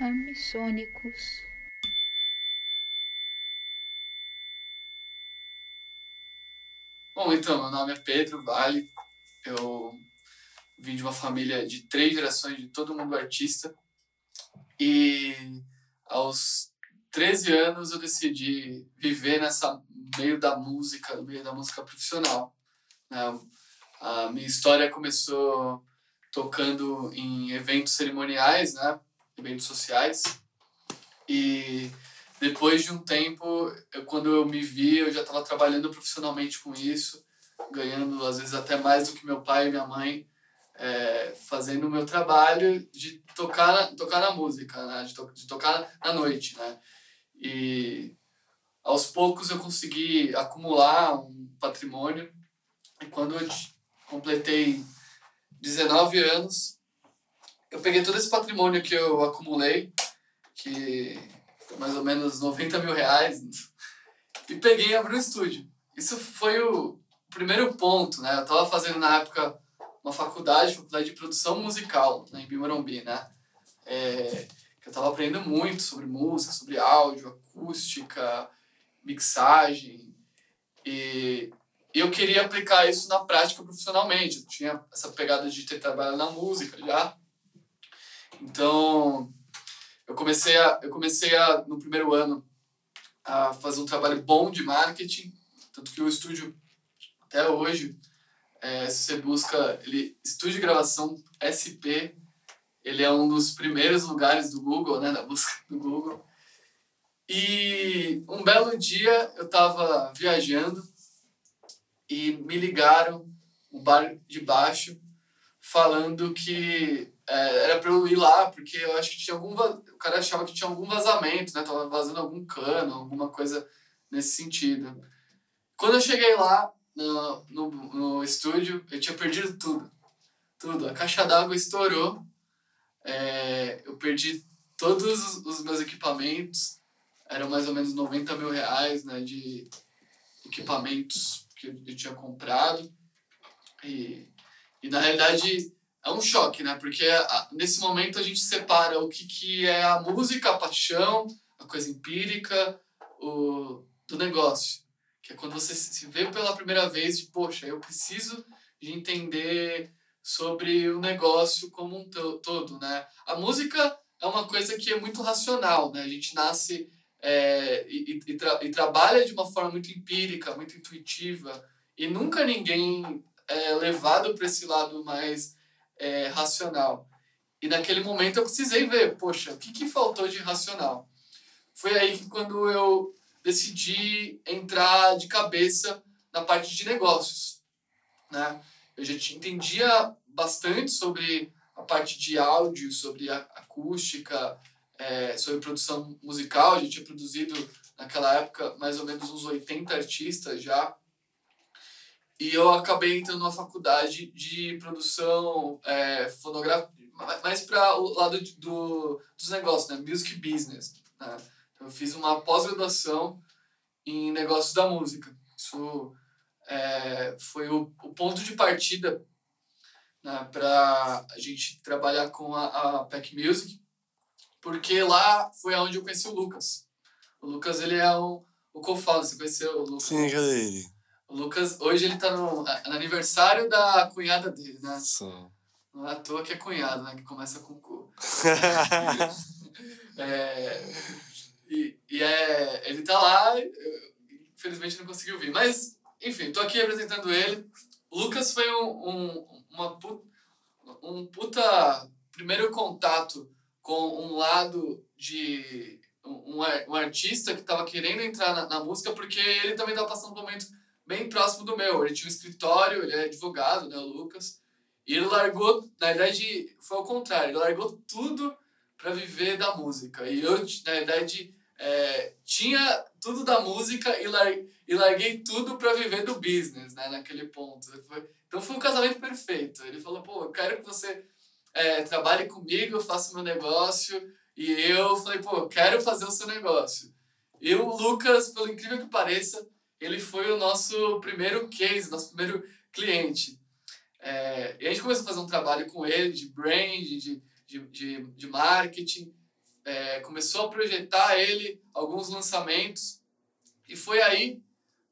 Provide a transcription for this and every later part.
Amissônicos. Bom, então, meu nome é Pedro Vale. Eu vim de uma família de três gerações de todo mundo artista. E aos 13 anos eu decidi viver nessa meio da música, no meio da música profissional. Né? A minha história começou tocando em eventos cerimoniais, né? Eventos sociais. E depois de um tempo, eu, quando eu me vi, eu já estava trabalhando profissionalmente com isso, ganhando às vezes até mais do que meu pai e minha mãe, é, fazendo o meu trabalho de tocar, tocar na música, né? de, to, de tocar na noite. Né? E aos poucos eu consegui acumular um patrimônio. E quando eu completei 19 anos, eu peguei todo esse patrimônio que eu acumulei, que foi mais ou menos 90 mil reais, e peguei e abri um estúdio. Isso foi o primeiro ponto, né? Eu estava fazendo na época uma faculdade, faculdade de produção musical, né, em Bimorumbi, né? É, eu estava aprendendo muito sobre música, sobre áudio, acústica, mixagem, e eu queria aplicar isso na prática profissionalmente. Eu tinha essa pegada de ter trabalhado na música já. Então, eu comecei a, eu comecei a no primeiro ano a fazer um trabalho bom de marketing, tanto que o estúdio até hoje, é, se você busca ele estúdio de gravação SP, ele é um dos primeiros lugares do Google, né, na busca do Google. E um belo dia eu estava viajando e me ligaram o bar de baixo falando que era para eu ir lá porque eu acho que tinha algum o cara achava que tinha algum vazamento né? Tava vazando algum cano alguma coisa nesse sentido. Quando eu cheguei lá no, no, no estúdio eu tinha perdido tudo. Tudo. A caixa d'água estourou. É, eu perdi todos os meus equipamentos. Eram mais ou menos 90 mil reais né de equipamentos que eu tinha comprado. E, e na realidade é um choque, né? Porque a, nesse momento a gente separa o que, que é a música, a paixão, a coisa empírica, o, do negócio. Que é quando você se vê pela primeira vez de, poxa, eu preciso de entender sobre o negócio como um todo, né? A música é uma coisa que é muito racional, né? A gente nasce é, e, e, tra e, trabalha de uma forma muito empírica, muito intuitiva, e nunca ninguém é levado para esse lado mais é, racional. E naquele momento eu precisei ver, poxa, o que, que faltou de racional? Foi aí que quando eu decidi entrar de cabeça na parte de negócios. Né? Eu já entendia bastante sobre a parte de áudio, sobre acústica, é, sobre produção musical. A gente tinha produzido, naquela época, mais ou menos uns 80 artistas já. E eu acabei entrando numa faculdade de produção é, fonográfica, mais para o lado de, do, dos negócios, né? Music business. Né? Eu fiz uma pós-graduação em negócios da música. Isso é, foi o, o ponto de partida né, para a gente trabalhar com a, a Pack Music porque lá foi onde eu conheci o Lucas. O Lucas, ele é o, o co-founder, você conheceu o Lucas? Sim, cadê ele? O Lucas, hoje ele tá no, no aniversário da cunhada dele, né? Sim. Não é à toa que é cunhado, né? Que começa com cu. é, e, e é, ele tá lá, eu, infelizmente não conseguiu vir. Mas, enfim, tô aqui representando ele. O Lucas foi um, um, uma puta, um puta primeiro contato com um lado de um, um artista que estava querendo entrar na, na, música porque ele também estava passando um momento bem próximo do meu. Ele tinha um escritório, ele é advogado, né, o Lucas. E ele largou, na verdade, foi ao contrário, ele largou tudo para viver da música. E eu, na verdade, é, tinha tudo da música e, lar, e larguei tudo para viver do business, né, naquele ponto. Foi, então foi um casamento perfeito. Ele falou, pô, eu quero que você é, trabalhe comigo, eu faço meu negócio. E eu falei, pô, quero fazer o seu negócio. E o Lucas, pelo incrível que pareça, ele foi o nosso primeiro case, nosso primeiro cliente. É, e a gente começou a fazer um trabalho com ele de brand, de, de, de, de marketing. é, começou a projetar ele, alguns lançamentos, e foi aí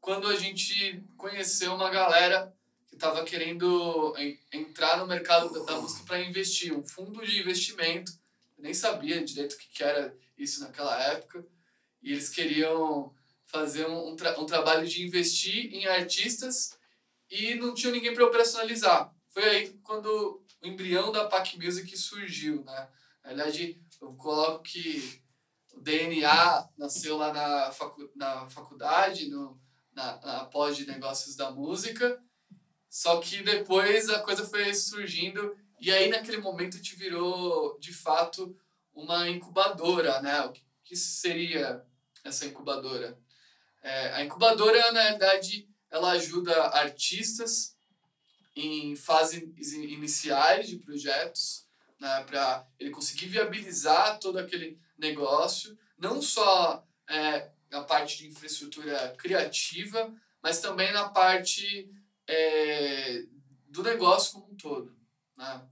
quando a gente conheceu uma galera que estava querendo entrar no mercado da música para investir, um fundo de investimento. Eu nem sabia direito o que, que era isso naquela época. E eles queriam fazer um, tra um trabalho de investir em artistas e não tinha ninguém para operacionalizar. Foi aí quando o embrião da Pac Music surgiu, né? Na verdade, eu coloco que o DNA nasceu lá na, facu na faculdade, no, na, na pós de negócios da música, só que depois a coisa foi surgindo e aí naquele momento te virou de fato uma incubadora, né? O que seria essa incubadora? É, a incubadora, na verdade, ela ajuda artistas em fases iniciais de projetos, né, para ele conseguir viabilizar todo aquele negócio, não só é, na parte de infraestrutura criativa, mas também na parte é, do negócio como um todo. Né?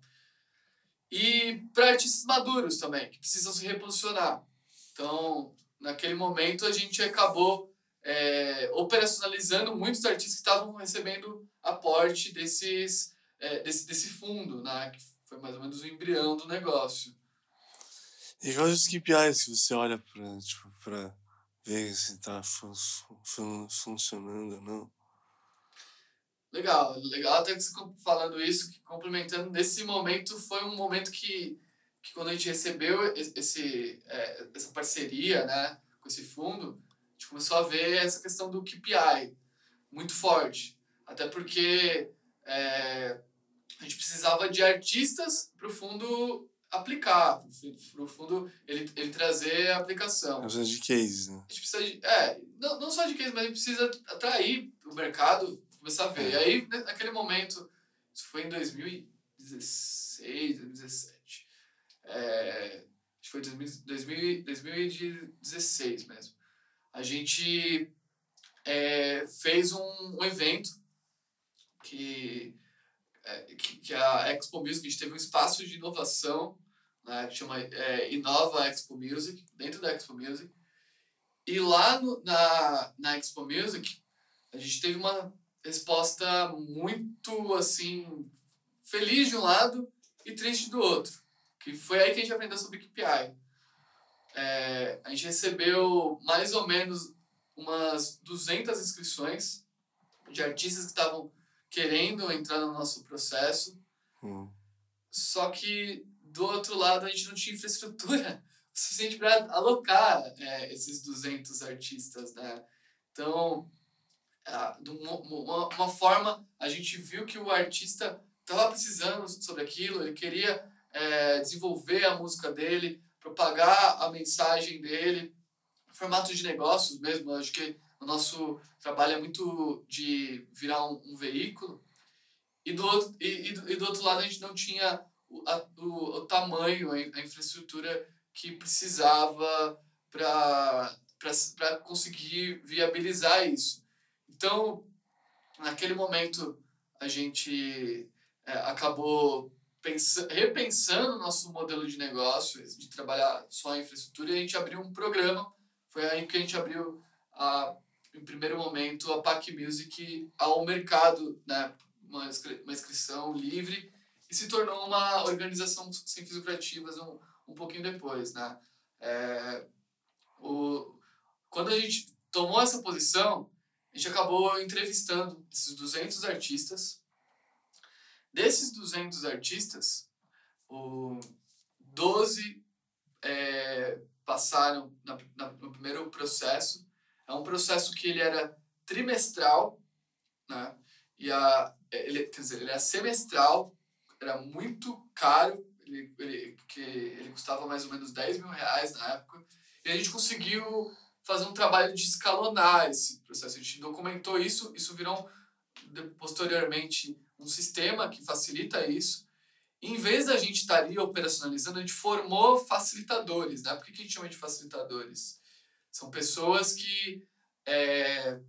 E para artistas maduros também, que precisam se reposicionar. Então, naquele momento, a gente acabou é, operacionalizando muitos artistas que estavam recebendo aporte desses, é, desse, desse fundo, né? que foi mais ou menos o embrião do negócio. E quais os KPIs que você olha para tipo, ver se está fun fun funcionando ou não? Legal, legal até que você falando isso, que complementando, nesse momento foi um momento que, que quando a gente recebeu esse, é, essa parceria né, com esse fundo, a gente começou a ver essa questão do KPI muito forte. Até porque é, a gente precisava de artistas para o fundo aplicar, para o fundo ele, ele trazer a aplicação. Precisa de cases, né? A gente precisa de, é, não, não só de cases, mas a gente precisa atrair o mercado, começar a ver. É. E aí, naquele momento, isso foi em 2016, 2017. É, acho que foi 2000, 2016 mesmo. A gente é, fez um, um evento que é, que, que a Expo Music, a gente teve um espaço de inovação, né, que chama é, Inova Expo Music, dentro da Expo Music. E lá no, na, na Expo Music, a gente teve uma resposta muito, assim, feliz de um lado e triste do outro. Que foi aí que a gente aprendeu sobre KPI. É, a gente recebeu mais ou menos umas 200 inscrições de artistas que estavam querendo entrar no nosso processo. Hum. Só que, do outro lado, a gente não tinha infraestrutura suficiente para alocar é, esses 200 artistas, né? Então, de uma, uma forma, a gente viu que o artista estava precisando sobre aquilo, ele queria é, desenvolver a música dele, propagar a mensagem dele, formato de negócios mesmo, acho que o nosso trabalho é muito de virar um, um veículo. E do, outro, e, e, do, e do outro lado, a gente não tinha o, a, o, o tamanho, a infraestrutura que precisava para conseguir viabilizar isso. Então, naquele momento, a gente é, acabou pensa, repensando o nosso modelo de negócio, de trabalhar só em infraestrutura, a gente abriu um programa. Foi aí que a gente abriu a em primeiro momento, a PAC Music ao mercado, né? uma, uma inscrição livre, e se tornou uma organização sem fins lucrativas um, um pouquinho depois. Né? É, o, quando a gente tomou essa posição, a gente acabou entrevistando esses 200 artistas. Desses 200 artistas, o 12 é, passaram na, na, no primeiro processo é um processo que ele era trimestral, né? E a, ele, quer dizer, ele era semestral, era muito caro, ele, ele, que ele custava mais ou menos 10 mil reais na época. E a gente conseguiu fazer um trabalho de escalonar esse processo. A gente documentou isso, isso virou posteriormente um sistema que facilita isso. Em vez da gente estar ali operacionalizando, a gente formou facilitadores. Né? Por que a gente chama de facilitadores? São pessoas que, é,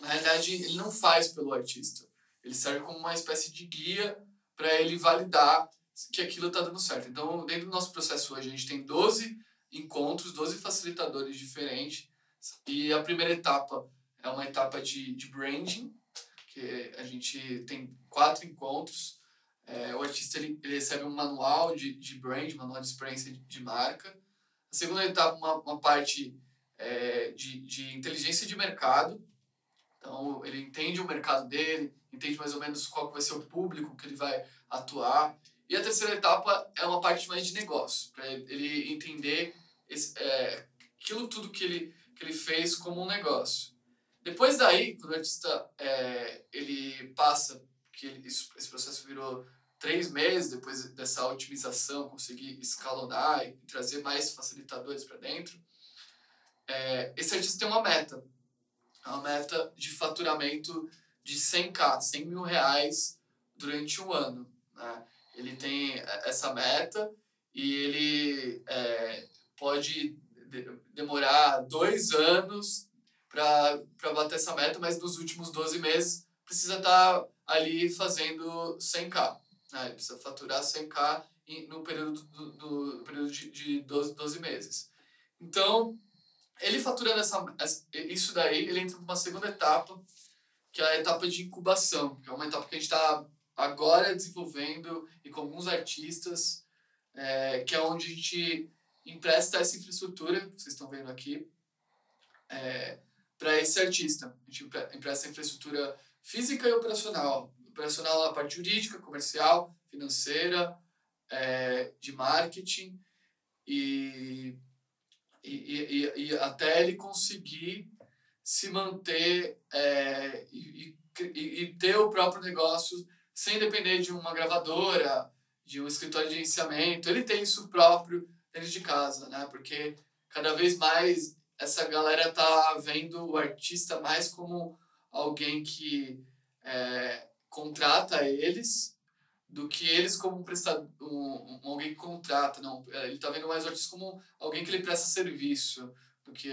na realidade, ele não faz pelo artista. Ele serve como uma espécie de guia para ele validar que aquilo está dando certo. Então, dentro do nosso processo hoje, a gente tem 12 encontros, 12 facilitadores diferentes. E a primeira etapa é uma etapa de, de branding, que a gente tem quatro encontros. É, o artista ele, ele recebe um manual de, de brand, manual de experiência de, de marca. A segunda etapa, uma, uma parte é, de, de inteligência de mercado. Então, ele entende o mercado dele, entende mais ou menos qual vai ser o público que ele vai atuar. E a terceira etapa é uma parte mais de negócio, para ele entender esse, é, aquilo tudo que ele, que ele fez como um negócio. Depois daí, quando o artista é, ele passa, que ele, esse processo virou três meses, depois dessa otimização, conseguir escalonar e trazer mais facilitadores para dentro, é, esse artista tem uma meta. É uma meta de faturamento de 100k, 100 mil reais durante um ano. Né? Ele tem essa meta e ele é, pode de, demorar dois anos para bater essa meta, mas nos últimos 12 meses precisa estar tá ali fazendo 100k. Né? Ele precisa faturar 100k no período, do, do período de, de 12, 12 meses. Então, ele faturando essa, isso daí, ele entra numa segunda etapa, que é a etapa de incubação, que é uma etapa que a gente está agora desenvolvendo e com alguns artistas, é, que é onde a gente empresta essa infraestrutura, que vocês estão vendo aqui, é, para esse artista. A gente empresta infraestrutura física e operacional. Operacional a parte jurídica, comercial, financeira, é, de marketing e, e, e, e, até ele conseguir se manter é, e, e ter o próprio negócio sem depender de uma gravadora, de um escritório de gerenciamento. Ele tem isso próprio dentro de casa, né? Porque cada vez mais essa galera tá vendo o artista mais como alguém que é, contrata eles do que eles como prestador, um, um, alguém que contrata. Não, é, ele tá vendo mais o artista como alguém que ele presta serviço do que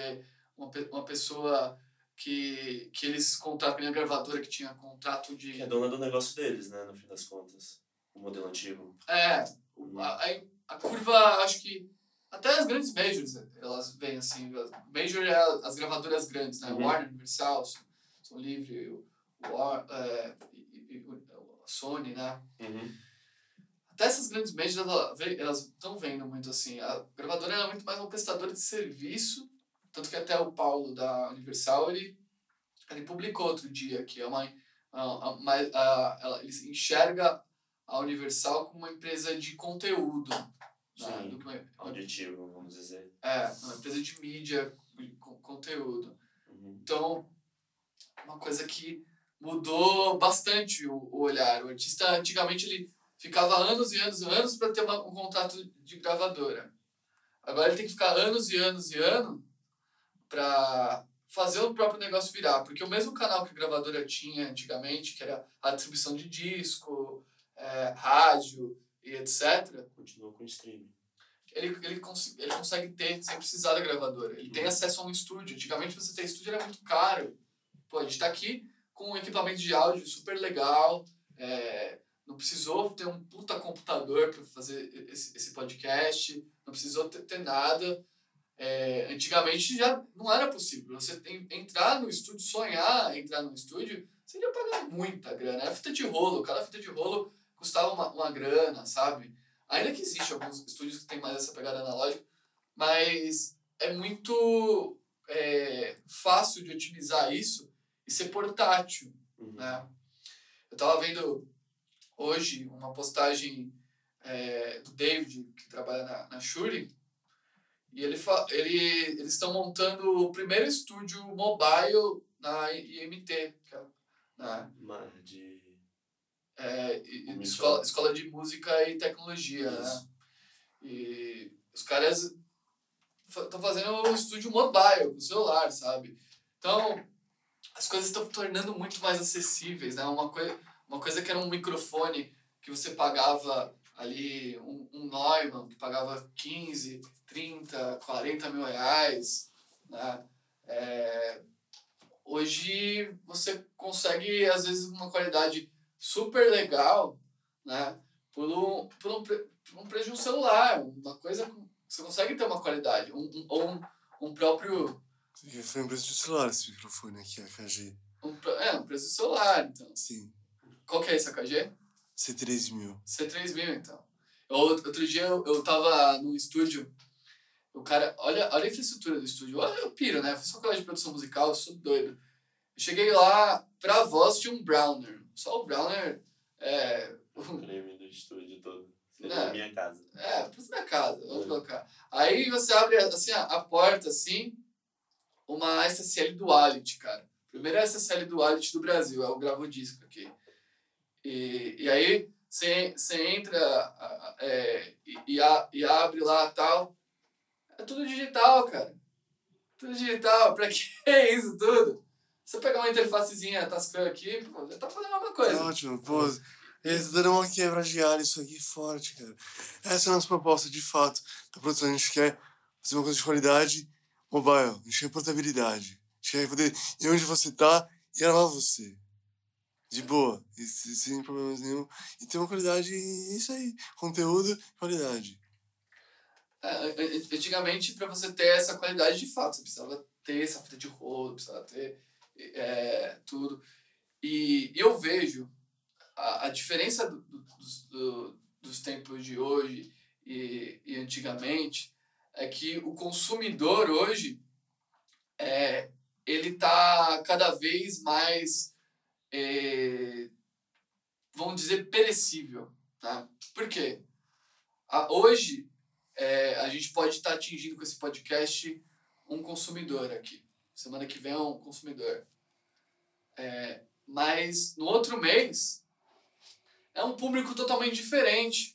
uma, uma pessoa que, que eles contratam, a gravadora que tinha contrato de... Que é dona do negócio deles, né, no fim das contas. O modelo antigo. É, uhum. a, a, curva, acho que até as grandes majors, elas vêm assim. Major é as gravadoras grandes, né? Uhum. Warner, Universal, Som Livre, o, War, é, e, a Sony, né? Uhum. Até essas grandes majors, elas estão vendo muito assim. A gravadora é muito mais uma prestadora de serviço tanto que até o Paulo da Universal, ele, ele publicou outro dia que é uma, uma, a, ela, ele enxerga a Universal como uma empresa de conteúdo. Né? Sim, né? auditivo, vamos dizer. É, uma empresa de mídia, com conteúdo. Uhum. Então, uma coisa que mudou bastante o, o olhar. O artista, antigamente, ele ficava anos e anos e anos para ter uma, um contrato de gravadora. Agora ele tem que ficar anos e anos e anos para fazer o próprio negócio virar. Porque o mesmo canal que a gravadora tinha antigamente, que era a distribuição de disco, é, rádio e etc. Continua com o streaming. Ele, ele, cons ele consegue ter sem precisar da gravadora. Ele uhum. tem acesso a um estúdio. Antigamente, você ter estúdio era muito caro. Pô, a gente está aqui com um equipamento de áudio super legal. É, não precisou ter um puta computador para fazer esse, esse podcast. Não precisou ter, ter nada. É, antigamente já não era possível. Você tem, entrar no estúdio, sonhar entrar no estúdio, você ia pagar muita grana. Era fita de rolo, cada fita de rolo custava uma, uma grana, sabe? Ainda que existe alguns estúdios que tem mais essa pegada analógica, mas é muito é, fácil de otimizar isso e ser portátil, uhum. né? Eu tava vendo hoje uma postagem é, do David, que trabalha na, na Shuri, e ele, ele, eles estão montando o primeiro estúdio mobile na IMT. Que é, na, de... É, escola, escola de Música e Tecnologia. Né? E os caras estão fazendo um estúdio mobile, com celular, sabe? Então, as coisas estão tornando muito mais acessíveis, né? Uma, coi uma coisa que era um microfone que você pagava ali, um, um Neumann, que pagava 15, 30, 40 mil reais, né? É, hoje você consegue, às vezes, uma qualidade super legal, né? Por um, por um, por um preço de um celular, uma coisa Você consegue ter uma qualidade. Um, ou um, um próprio. Foi um preço de celular esse microfone aqui, a KG. Um, é, um preço do celular, então. Sim. Qual que é esse AKG? C3000. C3000, então. Eu, outro dia eu, eu tava num estúdio, o cara, olha, olha a infraestrutura do estúdio, olha eu piro, né? Eu fiz faculdade de produção musical, eu sou doido. Eu cheguei lá, pra voz tinha um Browner. Só o Browner é. O prêmio do estúdio todo. Seria É. na minha casa. É, pra minha casa, vamos É. colocar. Aí você abre assim, a, a porta, assim, uma SSL Duality, cara. Primeira SSL Duality do Brasil, é o Gravodisco aqui. E, e aí você entra é, e, e, abre lá tal. É tudo digital, cara. Tudo digital. Pra que isso tudo? Você pegar uma interfacezinha Tascam aqui, pô, já tá fazendo a mesma É coisa. ótimo, pô. Eles dando uma quebra de ar, isso aqui forte, cara. Essa é a nossa proposta, de fato, da produção. A gente quer fazer uma coisa de qualidade mobile. A gente quer portabilidade. A gente quer poder ir onde você tá e gravar você. De boa. E, se- sem problemas nenhum. E ter uma qualidade, e é isso aí. Conteúdo e qualidade. É, an- an- antigamente, para você ter essa qualidade de fato, você precisava ter essa fita de rolo, precisava ter é, tudo. E eu vejo a, a diferença do- do- do- dos tempos de hoje e, e antigamente é que o consumidor hoje é, ele tá cada vez mais é, vamos dizer perecível tá? Por quê? A, hoje é, a gente pode estar atingindo com esse podcast um consumidor aqui. Semana que vem é um consumidor. É, mas no outro mês é um público totalmente diferente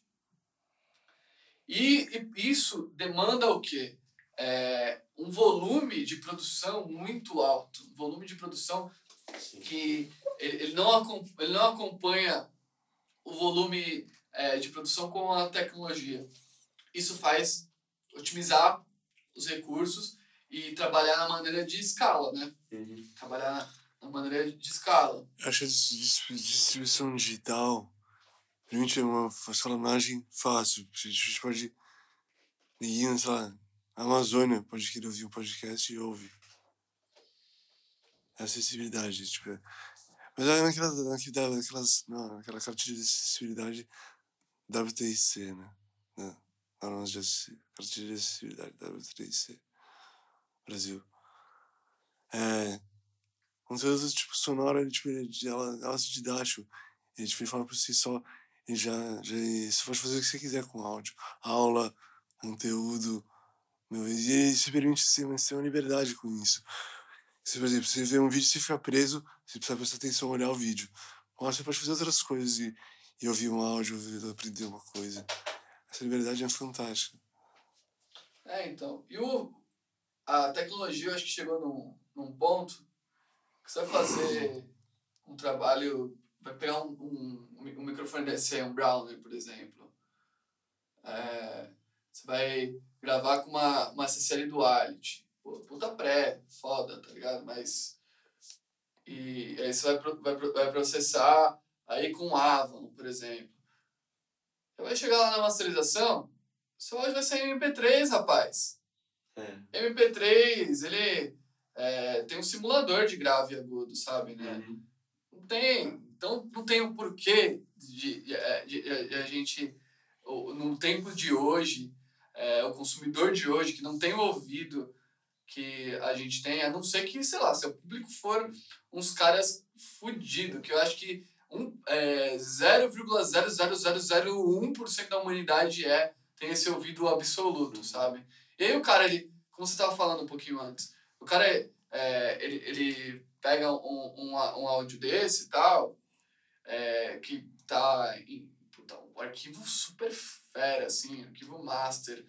e, e isso demanda o quê? É, um volume de produção muito alto, um volume de produção Sim. que ele, ele, não, ele não acompanha o volume é, de produção com a tecnologia. Isso faz otimizar os recursos e trabalhar na maneira de escala, né? Uhum. Trabalhar na, maneira de escala. Eu acho que a dis- distribuição digital permite uma escalonagem fácil. A gente pode. Ninguém, sei lá, a Amazônia pode querer ouvir um podcast e ouve. É acessibilidade, tipo. é- Mas é naquela, naquela, naquelas, não, naquela cartilha de acessibilidade WTIC, né? Normas de acessi- cartilha de acessibilidade WTIC. Brasil. É, conteúdo tipo sonoro, ele, tipo, ele, ela, ela é didático. Ele, tipo, ele fala por si só. Ele já, já, você pode fazer o que você quiser com áudio. Aula, conteúdo. Meu, e ele se permite mas ter uma liberdade com isso. Se, por exemplo, você vê um vídeo e você fica preso, você precisa prestar atenção, olhar o vídeo. Agora você pode fazer outras coisas e, e ouvir um áudio, ouvir, aprender uma coisa. Essa liberdade é fantástica. É, então. E o, a tecnologia, eu acho que chegou num, num ponto que você vai fazer um trabalho, vai pegar um, um, um microfone desse um Browner, por exemplo. É, você vai gravar com uma, uma CCL Duality. Pô, puta pré, foda, tá ligado? Mas. E aí você vai, vai, vai processar aí com Avalon, por exemplo. Você vai chegar lá na masterização, seu áudio vai sair em MP3, rapaz. É. MP3, ele é, tem um simulador de grave e agudo, sabe, né? Uhum. Não tem. Então não tem o porquê de, de, de- de a gente, no tempo de hoje, é, o consumidor de hoje, que não tem o ouvido que a gente tem, a não ser que, sei lá, se o público for uns caras fudidos, que eu acho que um, é, 0,00001% da humanidade é tem esse ouvido absoluto, sabe? E aí o cara, ele, como você estava falando um pouquinho antes, o cara, é, ele, ele pega um, um, um áudio desse e tal, é, que tá em puta, um arquivo super fera, assim, arquivo master.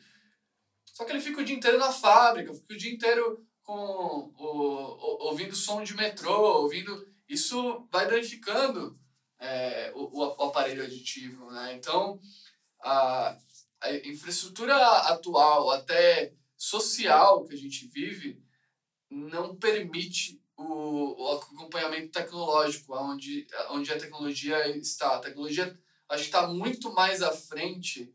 Só que ele fica o dia inteiro na fábrica, fica o dia inteiro com o, o- ouvindo som de metrô, ouvindo. Isso vai danificando é, o, o, aparelho aditivo, né? Então, a, a infraestrutura atual, até social que a gente vive, não permite o, o acompanhamento tecnológico, onde, onde a tecnologia está. A tecnologia acho que está muito mais à frente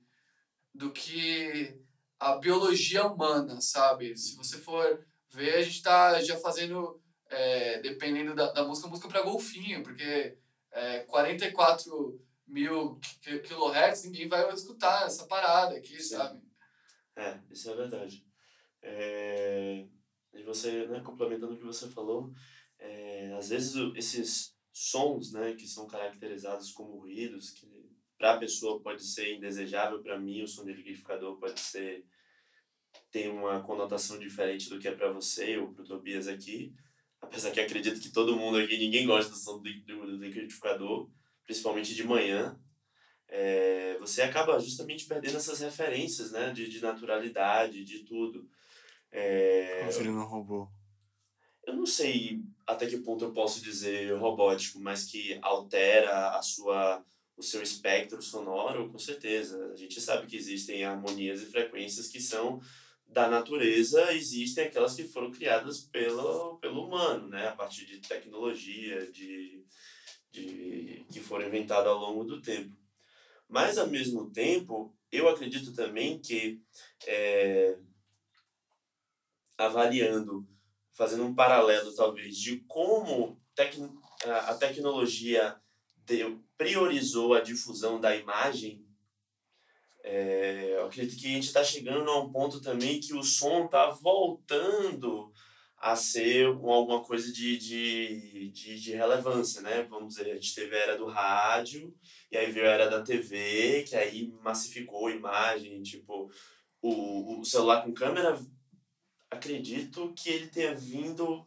do que a biologia humana, sabe? Se você for ver, a gente tá já fazendo, é, dependendo da, da música, música para golfinho, porque é, 44 mil kilohertz, ninguém vai escutar essa parada aqui, Sim. sabe? É, isso é verdade. É, e você, né, complementando o que você falou, é, às vezes esses sons, né, que são caracterizados como ruídos, que para a pessoa pode ser indesejável, para mim o som de liquidificador pode ser tem uma conotação diferente do que é para você ou para o Tobias aqui. Apesar que acredito que todo mundo aqui, ninguém gosta do som do, do liquidificador, principalmente de manhã. É, você acaba justamente perdendo essas referências né, de, de naturalidade, de tudo. É, Conferindo um robô. Eu não sei até que ponto eu posso dizer robótico, mas que altera a sua o seu espectro sonoro, com certeza. A gente sabe que existem harmonias e frequências que são da natureza, existem aquelas que foram criadas pelo, pelo humano, né? A partir de tecnologia, de, de que foram inventadas ao longo do tempo. Mas, ao mesmo tempo, eu acredito também que, é, avaliando, fazendo um paralelo, talvez, de como a tecnologia deu, priorizou a difusão da imagem, é, eu acredito que a gente está chegando a um ponto também que o som está voltando a ser alguma coisa de, de, de, de, relevância, né? Vamos dizer, a gente teve a era do rádio, e aí veio a era da TV, que aí massificou a imagem, tipo, o, o celular com câmera, acredito que ele tenha vindo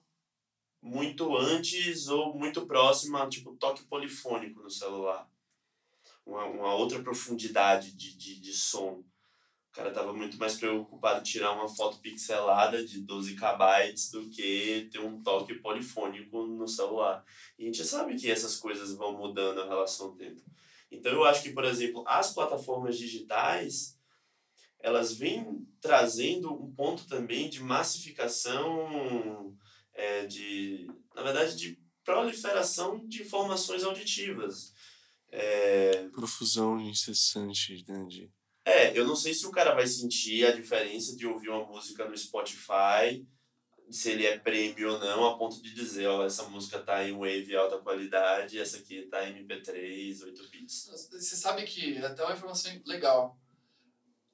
muito antes ou muito próximo a tipo toque polifônico no celular. Uma, uma outra profundidade de, de, de som. O cara tava muito mais preocupado em tirar uma foto pixelada de 12 KB do que ter um toque polifônico no celular. E a gente sabe que essas coisas vão mudando a relação ao tempo. Então eu acho que, por exemplo, as plataformas digitais elas vêm trazendo um ponto também de massificação é, de, na verdade, de proliferação de informações auditivas. É... Profusão incessante, né? De... É, eu não sei se o cara vai sentir a diferença de ouvir uma música no Spotify, se ele é prêmio ou não, a ponto de dizer, ó, essa música tá em wave alta qualidade, essa aqui tá em MP3, 8 bits. Você sabe que, até uma informação legal,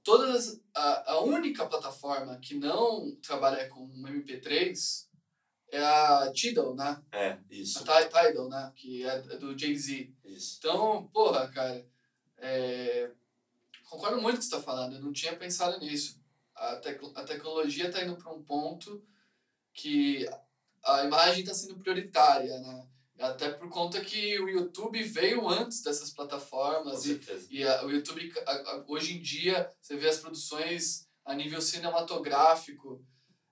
todas a, a única plataforma que não trabalha com MP3 é a Tidal, né? É, isso. A Tidal, né? Que é do Jay-Z. Isso. Então, porra, cara, é... concordo muito com o que você está falando. Eu não tinha pensado nisso. A, tec a tecnologia está indo para um ponto que a imagem está sendo prioritária, né? Até por conta que o YouTube veio antes dessas plataformas. e, e a, o YouTube, a, a, hoje em dia, você vê as produções a nível cinematográfico.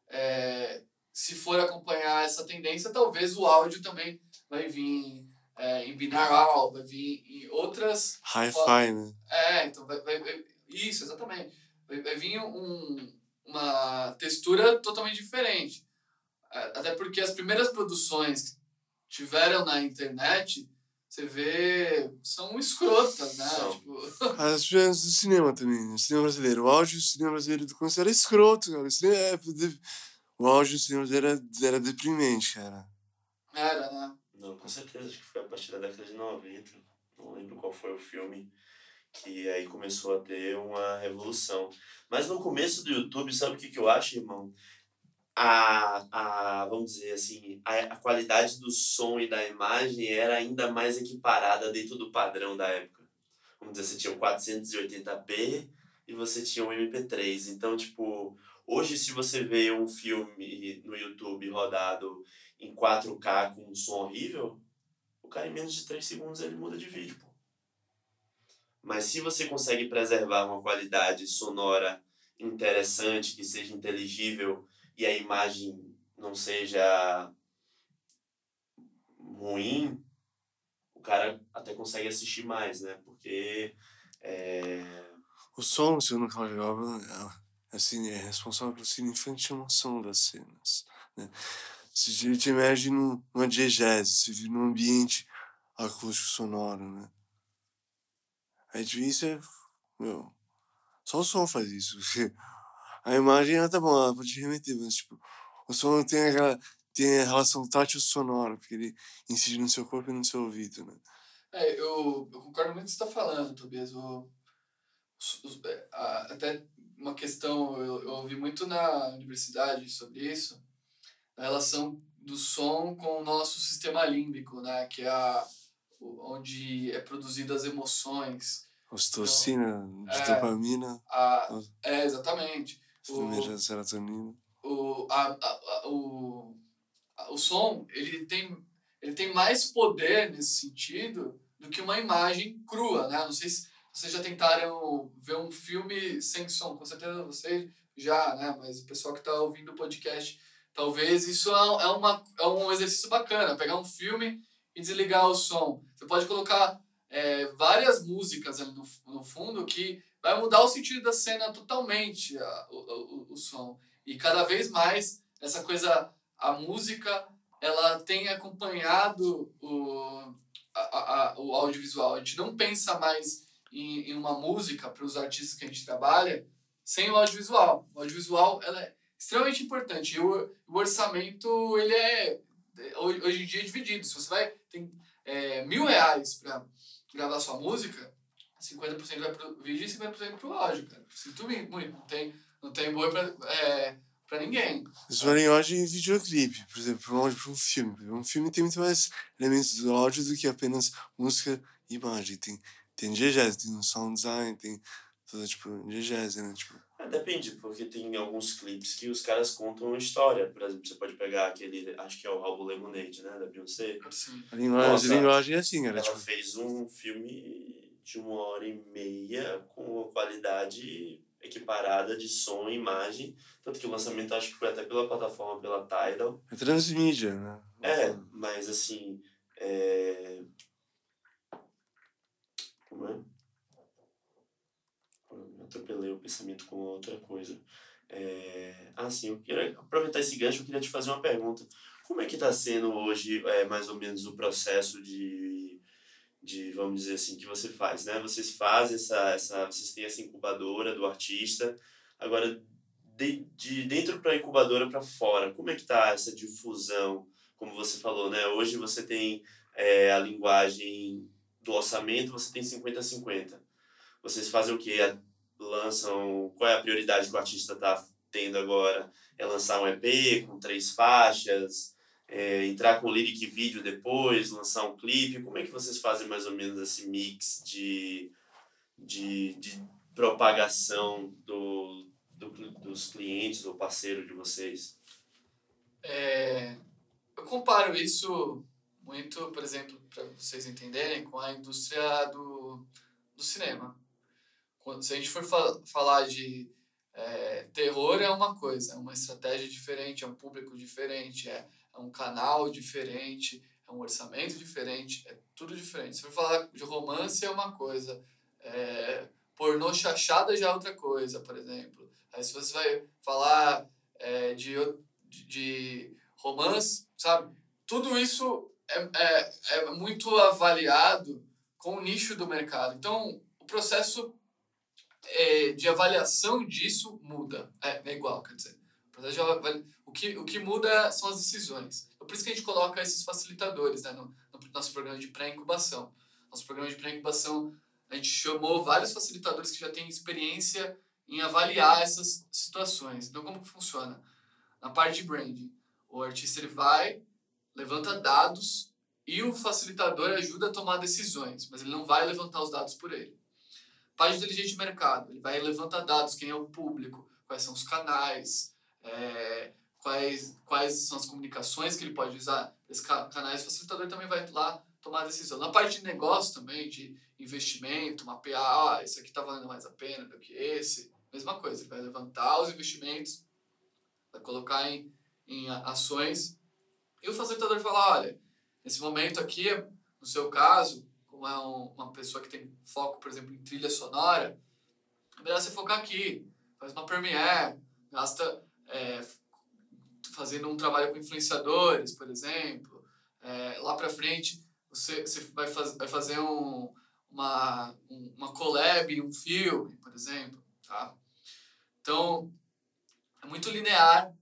É, se for acompanhar essa tendência, talvez o áudio também vai vir é, em binaural, vai vir em outras... Hi-fi, né? É, então vai, vai, vai, isso, exatamente. Vai, vai vir um, uma textura totalmente diferente. É, até porque as primeiras produções que tiveram na internet, você vê, são escrotas, né? São. Tipo... As tivemos do cinema também, o cinema brasileiro. O áudio do cinema brasileiro do começo era escroto, cara. O cinema é o auge do cinema era, era deprimente, cara. Era, né? Não, com certeza. Acho que foi a partir da década de 90. Não lembro qual foi o filme que aí começou a ter uma revolução. Mas no começo do YouTube, sabe o que, que eu acho, irmão? A, a, vamos dizer assim, a, a qualidade do som e da imagem era ainda mais equiparada dentro do padrão da época. Vamos dizer, você tinha o 480p e você tinha o MP3. Então, tipo, Hoje, se você vê um filme no YouTube rodado em 4K com um som horrível, o cara em menos de 3 segundos ele muda de vídeo. Pô. Mas se você consegue preservar uma qualidade sonora interessante, que seja inteligível e a imagem não seja ruim, o cara até consegue assistir mais, né? Porque. É... O som, se eu não me assim, é responsável pela infantilização das cenas. Né? Se a gente emerge numa diegese, se vive num ambiente acústico sonoro, né? A gente vê isso é. Meu, só o som faz isso. A imagem, ela tá bom, ela pode remeter, mas, tipo, o som tem aquela, tem a relação tátil-sonora, porque ele incide no seu corpo e no seu ouvido, né? É, eu, eu concordo muito com o que você está falando, Tobias. O, o, é, a, até uma questão, eu, eu ouvi muito na universidade sobre isso, a relação do som com o nosso sistema límbico, né? Que é a, onde é produzida as emoções. Ocitocina, então, é, dopamina. A, é, exatamente. Primeira serotonina. O, a, a, a, o, o som, ele tem, ele tem mais poder nesse sentido do que uma imagem crua, né? Não sei se vocês já tentaram ver um filme sem som, com certeza vocês já, né? Mas o pessoal que está ouvindo o podcast, talvez isso é, é, uma, é um exercício bacana, pegar um filme e desligar o som. Você pode colocar é, várias músicas ali no, no fundo que vai mudar o sentido da cena totalmente, a, o, o, o som. E cada vez mais, essa coisa, a música, ela tem acompanhado o, a, a, o audiovisual. A gente não pensa mais em, em uma música para os artistas que a gente trabalha sem o audiovisual. O audiovisual ela é extremamente importante. E o, o orçamento, ele é, hoje em dia, é dividido. Se você vai, tem é, mil reais para gravar sua música, 50% vai para o vídeo e 50% para o áudio, cara. Sinto muito, não tem, não tem boi para é, pra ninguém. Isso vale hoje em videoclipe, por exemplo, para um áudio para um filme. Um filme tem muito mais elementos do áudio do que apenas música e imagem. Tem tem diegese, tem um sound design, tem toda, tipo, diegese, né? Tipo... É, depende, porque tem alguns clipes que os caras contam uma história. Por exemplo, você pode pegar aquele, acho que é o álbum Lemonade, né, da Beyoncé. Sim. A linguagem, Nossa, a linguagem é assim, cara. Ela tipo... fez um filme de uma hora e meia com qualidade equiparada de som e imagem. Tanto que o lançamento acho que foi até pela plataforma, pela Tidal. É transmídia, né? É, mas assim... É como é? Eu atropelei o pensamento com outra coisa. É... Ah, sim, eu queria aproveitar esse gancho, eu queria te fazer uma pergunta. Como é que está sendo hoje, é, mais ou menos, o processo de, de, vamos dizer assim, que você faz, né? Vocês fazem essa, essa vocês têm essa incubadora do artista, agora, de, de dentro para incubadora para fora, como é que está essa difusão? Como você falou, né? Hoje você tem é, a linguagem do orçamento, você tem 50-50. Vocês fazem o quê? Lançam. Qual é a prioridade que o artista está tendo agora? É lançar um EP com três faixas? É, entrar com lyric vídeo depois, lançar um clipe? Como é que vocês fazem mais ou menos esse mix de, de, de propagação do, do, dos clientes ou parceiro de vocês? É, eu comparo isso muito, por exemplo, para vocês entenderem, com a indústria do, do cinema. Quando, se a gente for fa falar de é, terror, é uma coisa, é uma estratégia diferente, é um público diferente, é, é um canal diferente, é um orçamento diferente, é tudo diferente. Se for falar de romance, é uma coisa, é, pornô chachada já é outra coisa, por exemplo. Aí se você vai falar é, de, de, de romance, sabe? Tudo isso é, é, é muito avaliado com o nicho do mercado. Então, o processo é, de avaliação disso muda. É, é igual, quer dizer. O, o, que, o que muda são as decisões. É por isso que a gente coloca esses facilitadores né, no, no nosso programa de pré-incubação. Nosso programa de pré-incubação, a gente chamou vários facilitadores que já têm experiência em avaliar essas situações. Então, como que funciona? Na parte de branding, o artista ele vai, levanta dados e o facilitador ajuda a tomar decisões, mas ele não vai levantar os dados por ele. Página inteligente de mercado, ele vai levantar dados, quem é o público, quais são os canais, é, quais, quais são as comunicações que ele pode usar esses canais. O facilitador também vai lá tomar decisão. Na parte de negócio também, de investimento, mapear, ah, esse aqui está valendo mais a pena do que esse. Mesma coisa, ele vai levantar os investimentos, vai colocar em, em ações e o facilitador fala, olha, nesse momento aqui, no seu caso, como é um, uma pessoa que tem foco, por exemplo, em trilha sonora, é melhor você focar aqui, faz uma premiere, gasta é, fazendo um trabalho com influenciadores, por exemplo. É, lá para frente, você, você vai, faz, vai fazer um, uma, um, uma collab, um filme, por exemplo. Tá? Então, é muito linear.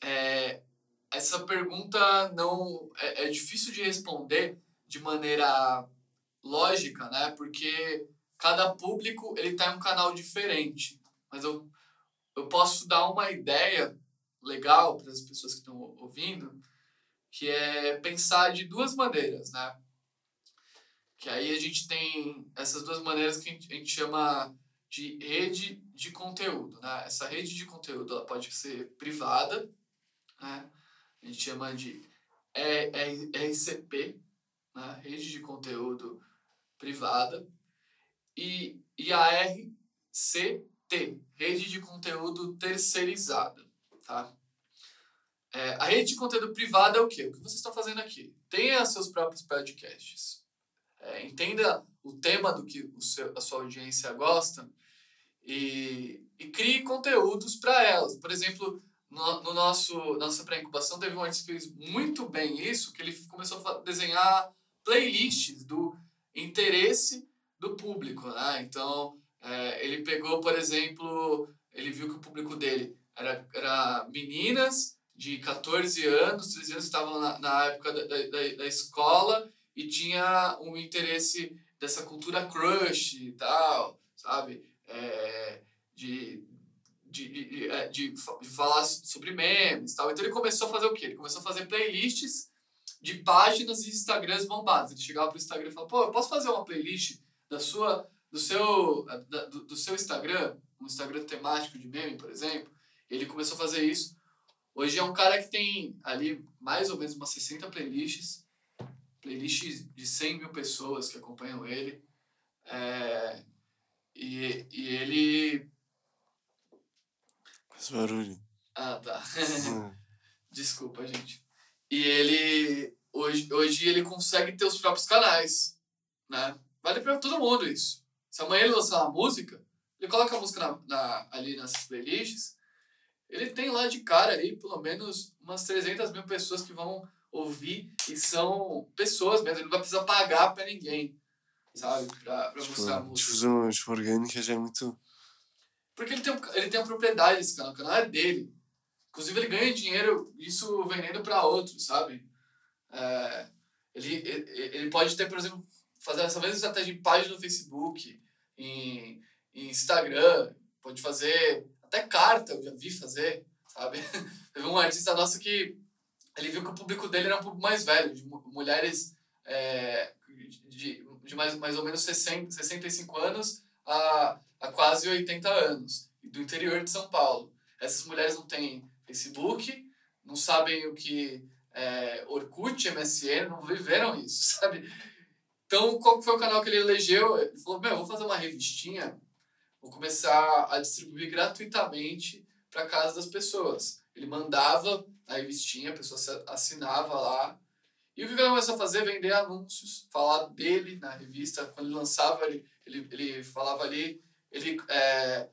É, essa pergunta não é, é difícil de responder de maneira lógica, né? Porque cada público ele tá em um canal diferente. Mas eu, eu posso dar uma ideia legal para as pessoas que estão ouvindo, que é pensar de duas maneiras, né? Que aí a gente tem essas duas maneiras que a gente, chama de rede de conteúdo, né? Essa rede de conteúdo ela pode ser privada, né? A gente chama de RCP, né? Rede de conteúdo privada, e, e a RCT, Rede de Conteúdo Terceirizada, tá? É, a rede de conteúdo privada é o quê? O que vocês estão fazendo aqui? Tenha seus próprios podcasts. É, entenda o tema do que o seu, a sua audiência gosta e, e crie conteúdos para elas. Por exemplo, no, no nosso nossa pré-incubação teve um artista que fez muito bem isso, que ele começou a desenhar playlists do interesse do público, né? Então, é, ele pegou, por exemplo, ele viu que o público dele era, era meninas de 14 anos, 13 anos, estavam na, na época da, da, da escola e tinha um interesse dessa cultura crush e tal, sabe? É, de, de, de, de, é, de, falar sobre memes e tal. Então ele começou a fazer o quê? Ele começou a fazer playlists de páginas e Instagrams bombados. Ele chegava pro Instagram e falava, pô, eu posso fazer uma playlist da sua, do, seu, da, do, do seu Instagram, um Instagram temático de meme, por exemplo. Ele começou a fazer isso. Hoje é um cara que tem ali mais ou menos umas 60 playlists, playlists de 100 mil pessoas que acompanham ele. É, e, e ele. Faz barulho. Ah, tá. Desculpa, gente. E ele. Hoje, hoje ele consegue ter os próprios canais. Né? Vale pra todo mundo isso. Se amanhã ele lançar uma música, ele coloca a música na, na, ali nessas playlists, ele tem lá de cara ali pelo menos umas 300 mil pessoas que vão ouvir e são pessoas mesmo, ele não vai precisar pagar pra ninguém, sabe? Pra, pra tipo, mostrar a música. Difusão tipo, orgânica já é muito. Porque ele tem, ele tem a propriedade desse canal, o canal é dele. Inclusive, ele ganha dinheiro isso vendendo para outros, sabe? É, ele, ele, ele pode ter, por exemplo, fazer essa mesma estratégia em página no Facebook, em, em Instagram, pode fazer até carta, eu já vi fazer, sabe? Teve um artista nosso que ele viu que o público dele era um público mais velho, de mulheres é, de, de mais, mais ou menos 60, 65 anos a, a quase 80 anos, do interior de São Paulo. Essas mulheres não têm Facebook, não sabem o que é Orkut, MSN, não viveram isso, sabe? Então, qual foi o canal que ele elegeu? Ele falou, meu, vou fazer uma revistinha, vou começar a distribuir gratuitamente para casa das pessoas. Ele mandava a revistinha, a pessoa assinava lá. E o que ele começou a fazer? Vender anúncios, falar dele na revista. Quando ele lançava, ele, ele, ele falava ali, ele... É,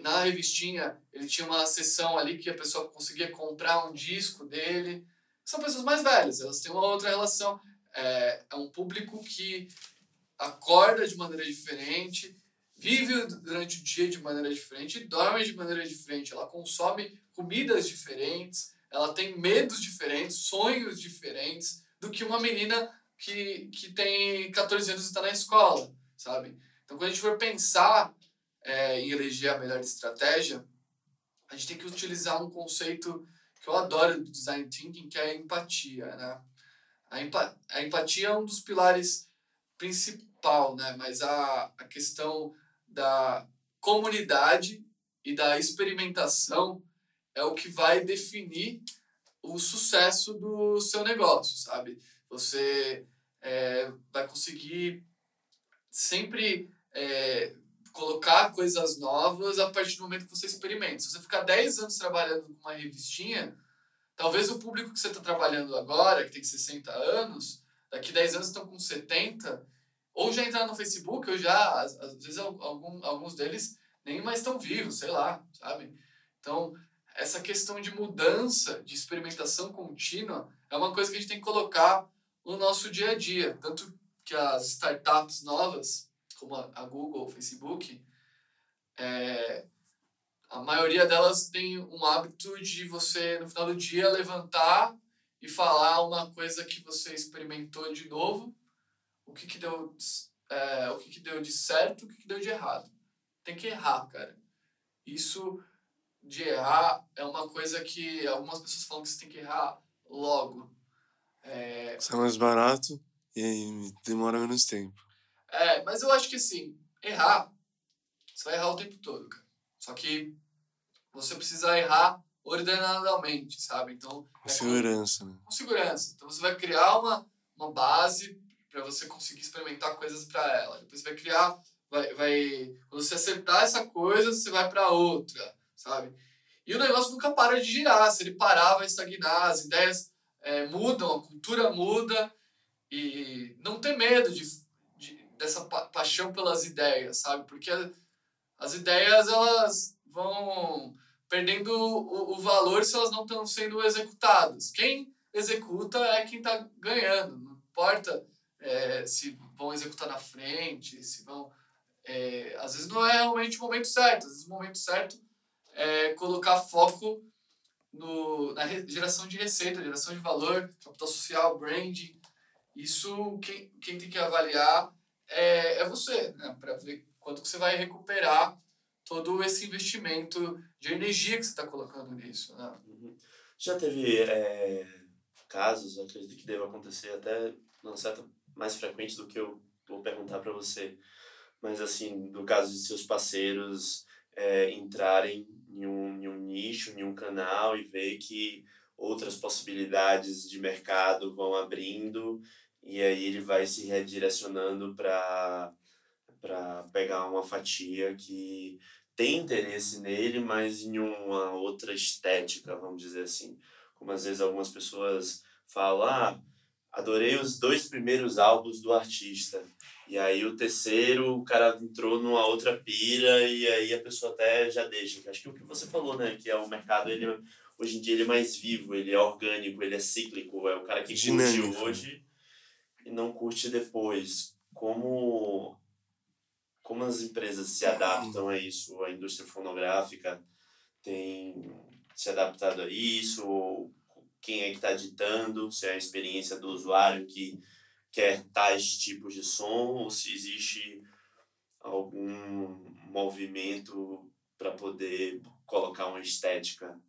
na revistinha, ele tinha uma sessão ali que a pessoa conseguia comprar um disco dele. São pessoas mais velhas, elas têm uma outra relação. É, é um público que acorda de maneira diferente, vive durante o dia de maneira diferente dorme de maneira diferente. Ela consome comidas diferentes, ela tem medos diferentes, sonhos diferentes do que uma menina que, que tem 14 anos e está na escola, sabe? Então, quando a gente for pensar é, em eleger a melhor estratégia, a gente tem que utilizar um conceito que eu adoro do design thinking, que é a empatia, né? A, empa a empatia é um dos pilares principal, né? Mas a, a questão da comunidade e da experimentação é o que vai definir o sucesso do seu negócio, sabe? Você é, vai conseguir sempre é, colocar coisas novas a partir do momento que você experimenta. Se você ficar 10 anos trabalhando com uma revistinha, talvez o público que você está trabalhando agora, que tem 60 anos, daqui 10 anos estão com 70, ou já entraram no Facebook, ou já, às, às vezes algum, alguns deles nem mais estão vivos, sei lá, sabe? Então, essa questão de mudança, de experimentação contínua, é uma coisa que a gente tem que colocar no nosso dia a dia. Tanto que as startups novas, como a Google, o Facebook, é, a maioria delas tem um hábito de você, no final do dia, levantar e falar uma coisa que você experimentou de novo, o que, que deu é, o que, que deu de certo, o que, que deu de errado. Tem que errar, cara. Isso de errar é uma coisa que algumas pessoas falam que você tem que errar logo. É, Sai mais barato e demora menos tempo. é, mas eu acho que assim, errar, você vai errar o tempo todo, cara. Só que você precisa errar ordenadamente, sabe? Então, Com é segurança, né? com segurança. Então você vai criar uma, uma base para você conseguir experimentar coisas para ela. Depois você vai criar, vai, vai quando você acertar essa coisa, você vai para outra, sabe? E o negócio nunca para de girar. Se ele parar, vai estagnar. As ideias é, mudam, a cultura muda e não ter medo de, de dessa pa paixão pelas ideias, sabe? Porque as ideias elas vão perdendo o, o valor se elas não estão sendo executadas. Quem executa é quem está ganhando. Não importa é, se vão executar na frente, se vão. É, às vezes não é realmente o momento certo. Às vezes o momento certo é colocar foco no, na geração de receita, geração de valor, capital social, branding. Isso quem, quem tem que avaliar é, é você, né? para ver quanto que você vai recuperar todo esse investimento de energia que você está colocando nisso. Né? Uhum. Já teve é, casos, acredito que deva acontecer até não certa mais frequente do que eu vou perguntar para você, mas assim, do caso de seus parceiros é, entrarem em um, em um nicho, em um canal e ver que outras possibilidades de mercado vão abrindo e aí ele vai se redirecionando para para pegar uma fatia que tem interesse nele, mas em uma outra estética, vamos dizer assim. Como às vezes algumas pessoas falam, ah, adorei os dois primeiros álbuns do artista. E aí o terceiro, o cara entrou numa outra pira e aí a pessoa até já deixa. Acho que o que você falou, né? Que é o mercado, ele hoje em dia ele é mais vivo, ele é orgânico, ele é cíclico. É o cara que Dinâmico. curte hoje e não curte depois. Como como as empresas se adaptam a isso, a indústria fonográfica tem se adaptado a isso, ou quem é que está ditando, se é a experiência do usuário que quer tais tipos de som, ou se existe algum movimento para poder colocar uma estética.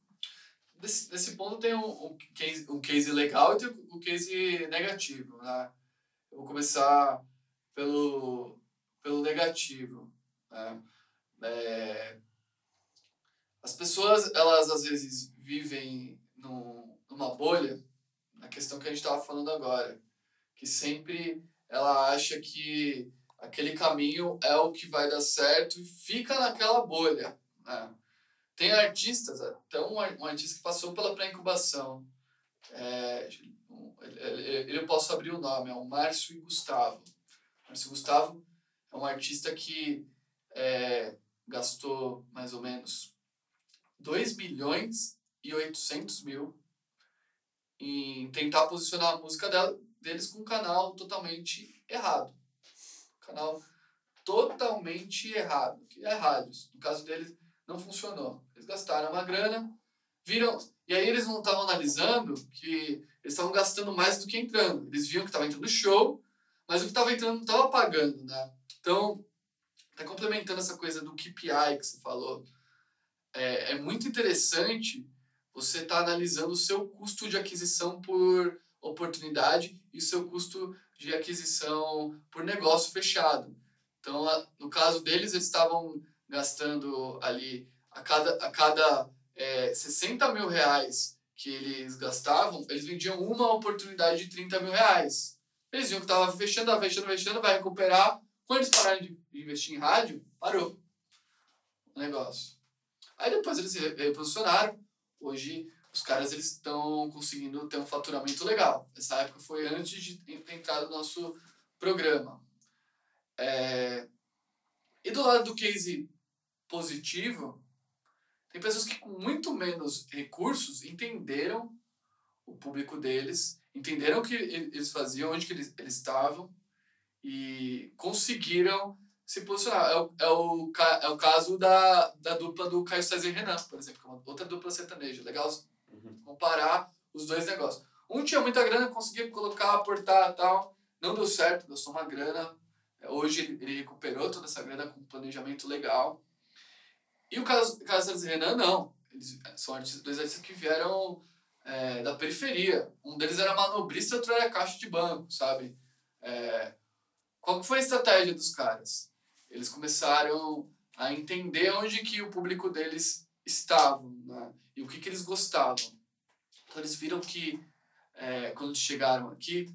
Nesse, nesse ponto tem um, um, case, um case legal e tem um case negativo. Né? Eu vou começar pelo, pelo negativo. Né? É, as pessoas, elas às vezes vivem num, numa bolha, na questão que a gente estava falando agora, que sempre ela acha que aquele caminho é o que vai dar certo e fica naquela bolha. Né? Tem artistas, até um, um artista que passou pela pré-incubação, é, ele, eu posso abrir o nome, é o Márcio e Gustavo. Márcio Gustavo é um artista que é, gastou mais ou menos 2 milhões e 800 mil em tentar posicionar a música dela, deles com um canal totalmente errado. Canal totalmente errado, que é rádios. No caso deles, não funcionou. Eles gastaram uma grana, viram. E aí eles não estavam analisando que eles estavam gastando mais do que entrando. Eles viam que estava entrando show, mas o que estava entrando não estava pagando, né? Então, tá complementando essa coisa do KPI que você falou. É, é muito interessante você estar tá analisando o seu custo de aquisição por oportunidade e o seu custo de aquisição por negócio fechado. Então, no caso deles, eles estavam gastando ali a cada, a cada é, 60 mil reais que eles gastavam, eles vendiam uma oportunidade de 30 mil reais. Eles viam que estava fechando, fechando, fechando, vai recuperar. Quando eles pararem de investir em rádio, parou o negócio. Aí depois eles reposicionaram. Hoje os caras eles estão conseguindo ter um faturamento legal. Essa época foi antes de entrar no nosso programa. É... E do lado do case positivo, tem pessoas que com muito menos recursos entenderam o público deles, entenderam o que eles faziam, onde que eles, eles estavam e conseguiram se posicionar. É o, é o, é o caso da, da dupla do Caio César e Renan, por exemplo, que é uma outra dupla sertaneja. Legal Uhum. comparar os dois negócios. Um tinha muita grana, conseguia colocar, aportar e tal. Não deu certo, gastou uma grana. É, Hoje ele, recuperou toda essa grana com um planejamento legal. E o caso, o caso César e Renan, não. Eles são artistas, dois artistas que vieram é, da periferia. Um deles era manobrista e outro era caixa de banco, sabe? É, qual foi a estratégia dos caras? Eles começaram a entender onde que o público deles estava né? e o que, que eles gostavam. Então eles viram que, é, quando chegaram aqui,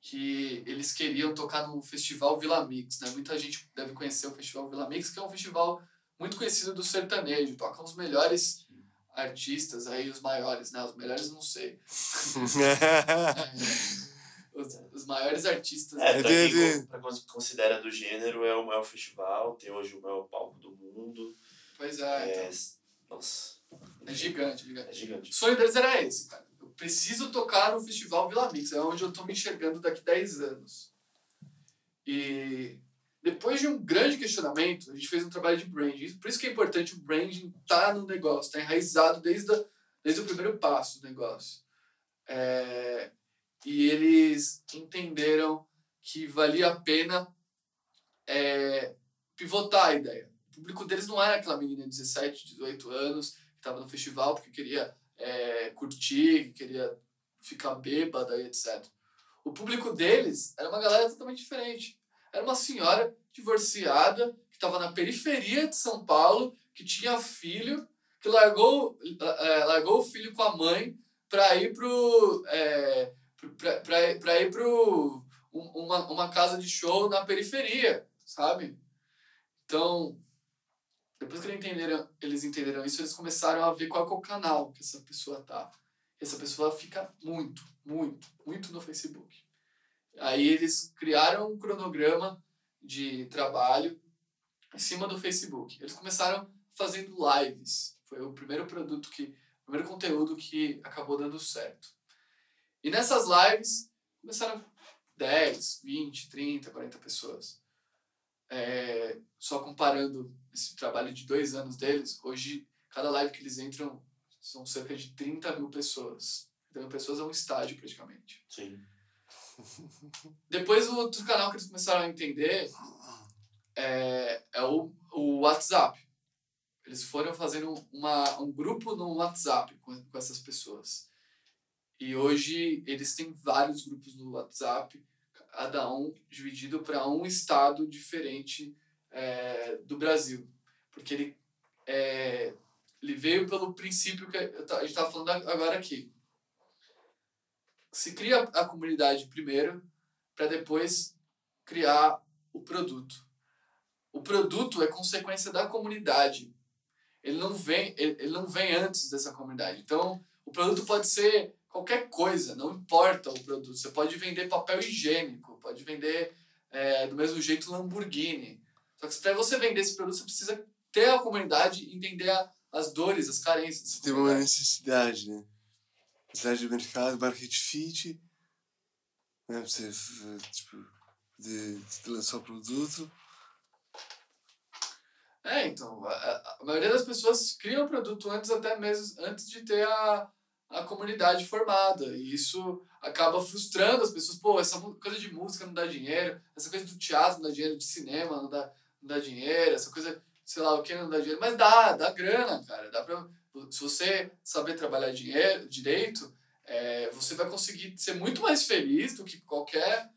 que eles queriam tocar no festival Vila Mix. Né? Muita gente deve conhecer o festival Vila Mix, que é um festival muito conhecido do sertanejo. Tocam os melhores artistas aí, os maiores, né? Os melhores não sei. Os, os maiores artistas. É, É pra quem pra quem considera do gênero, é o maior festival, tem hoje o maior palco do mundo. Pois é, É, então, nossa, é gigante, gigante. é gigante. O sonho deles era esse, cara. Eu preciso tocar no Festival Vila Mix, é onde eu tô me enxergando daqui 10 anos. E depois de um grande questionamento, a gente fez um trabalho de branding. Por isso que é importante o branding estar no negócio, estar enraizado desde, a, desde o primeiro passo do negócio. É, e eles entenderam que valia a pena é, pivotar a ideia. O público deles não era aquela menina de 17, 18 anos que estava no festival porque queria é, curtir, que queria ficar bêbada e etc. O público deles era uma galera totalmente diferente. Era uma senhora divorciada que estava na periferia de São Paulo, que tinha filho, que largou, é, largou o filho com a mãe para ir pro é, pra ir um- uma, uma casa de show na periferia, sabe? Então, depois que eles entenderam, eles entenderam isso, eles começaram a ver qual é o canal que essa pessoa tá. Essa pessoa fica muito, muito, muito no Facebook. Aí eles criaram um cronograma de trabalho em cima do Facebook. Eles começaram fazendo lives. Foi o primeiro produto que, o primeiro conteúdo que acabou dando certo. E nessas lives começaram 10, 20, 30, 40 pessoas. É, só comparando esse trabalho de dois anos deles, hoje cada live que eles entram são cerca de 30 mil pessoas. 30 mil pessoas é um estádio praticamente. Sim. Depois o outro canal que eles começaram a entender é, é o, o WhatsApp. Eles foram fazendo uma, um grupo no WhatsApp com, com essas pessoas. E hoje eles têm vários grupos no WhatsApp, cada um dividido para um estado diferente é, do Brasil. Porque ele, é, ele veio pelo princípio que a gente estava falando agora aqui. Se cria a comunidade primeiro, para depois criar o produto. O produto é consequência da comunidade. Ele não vem, ele, ele não vem antes dessa comunidade. Então, o produto pode ser qualquer coisa, não importa o produto. Você pode vender papel higiênico, pode vender é, do mesmo jeito Lamborghini. Só que para você vender esse produto, você precisa ter a comunidade e entender a, as dores, as carências. Você tem uma necessidade, né? Necessidade de mercado, market fit, né? Pra você, tipo, de, de lançar o produto. É, então, a, a- a maioria das pessoas cria o produto antes até mesmo antes de ter a, a comunidade formada. E isso acaba frustrando as pessoas. Pô, essa coisa de música não dá dinheiro, essa coisa do teatro não dá dinheiro, de cinema não dá, não dá dinheiro, essa coisa, sei lá, o que não dá dinheiro. Mas dá, dá grana, cara. Dá pra, se você saber trabalhar dinheiro, direito, é, você vai conseguir ser muito mais feliz do que qualquer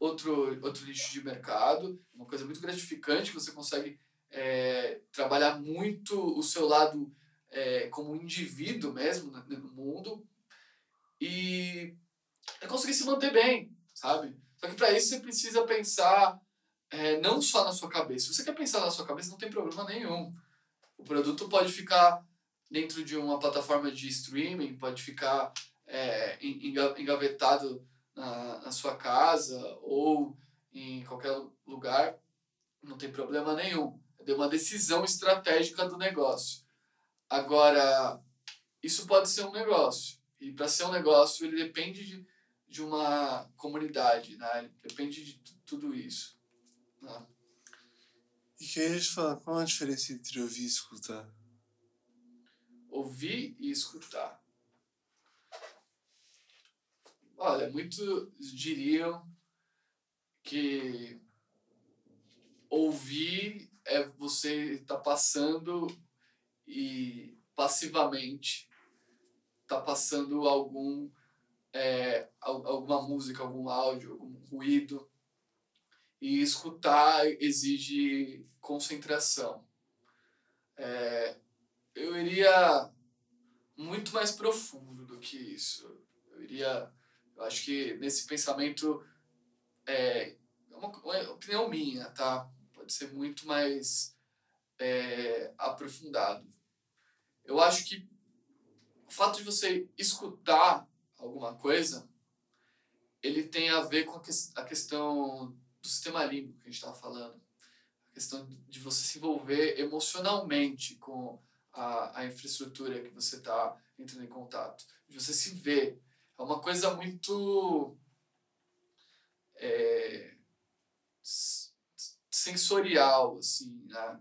outro, outro nicho de mercado. Uma coisa muito gratificante, você consegue é, trabalhar muito o seu lado é, como indivíduo mesmo no, no mundo e conseguir se manter bem, sabe? Só que para isso você precisa pensar é, não só na sua cabeça. Se você quer pensar na sua cabeça, não tem problema nenhum. O produto pode ficar dentro de uma plataforma de streaming, pode ficar é, en- enga- engavetado na, na sua casa ou em qualquer lugar, não tem problema nenhum. É uma decisão estratégica do negócio. Agora, isso pode ser um negócio. E para ser um negócio, ele depende de, de uma comunidade, né? Ele depende de tu- tudo isso. Né? E queria te falar, qual a diferença entre ouvir e escutar? Ouvir e escutar. Olha, muitos diriam que ouvir é você estar tá passando e passivamente tá passando algum é, alguma música, algum áudio, algum ruído e escutar exige concentração. É, eu iria muito mais profundo do que isso. Eu iria, eu acho que nesse pensamento é, é uma, uma opinião minha, tá? Pode ser muito mais é, aprofundado. Eu acho que o fato de você escutar alguma coisa, ele tem a ver com a, que, a questão do sistema límbico que a gente estava falando. A questão de você se envolver emocionalmente com a, a infraestrutura que você está entrando em contato. De você se ver. É uma coisa muito. É, sensorial, assim, né?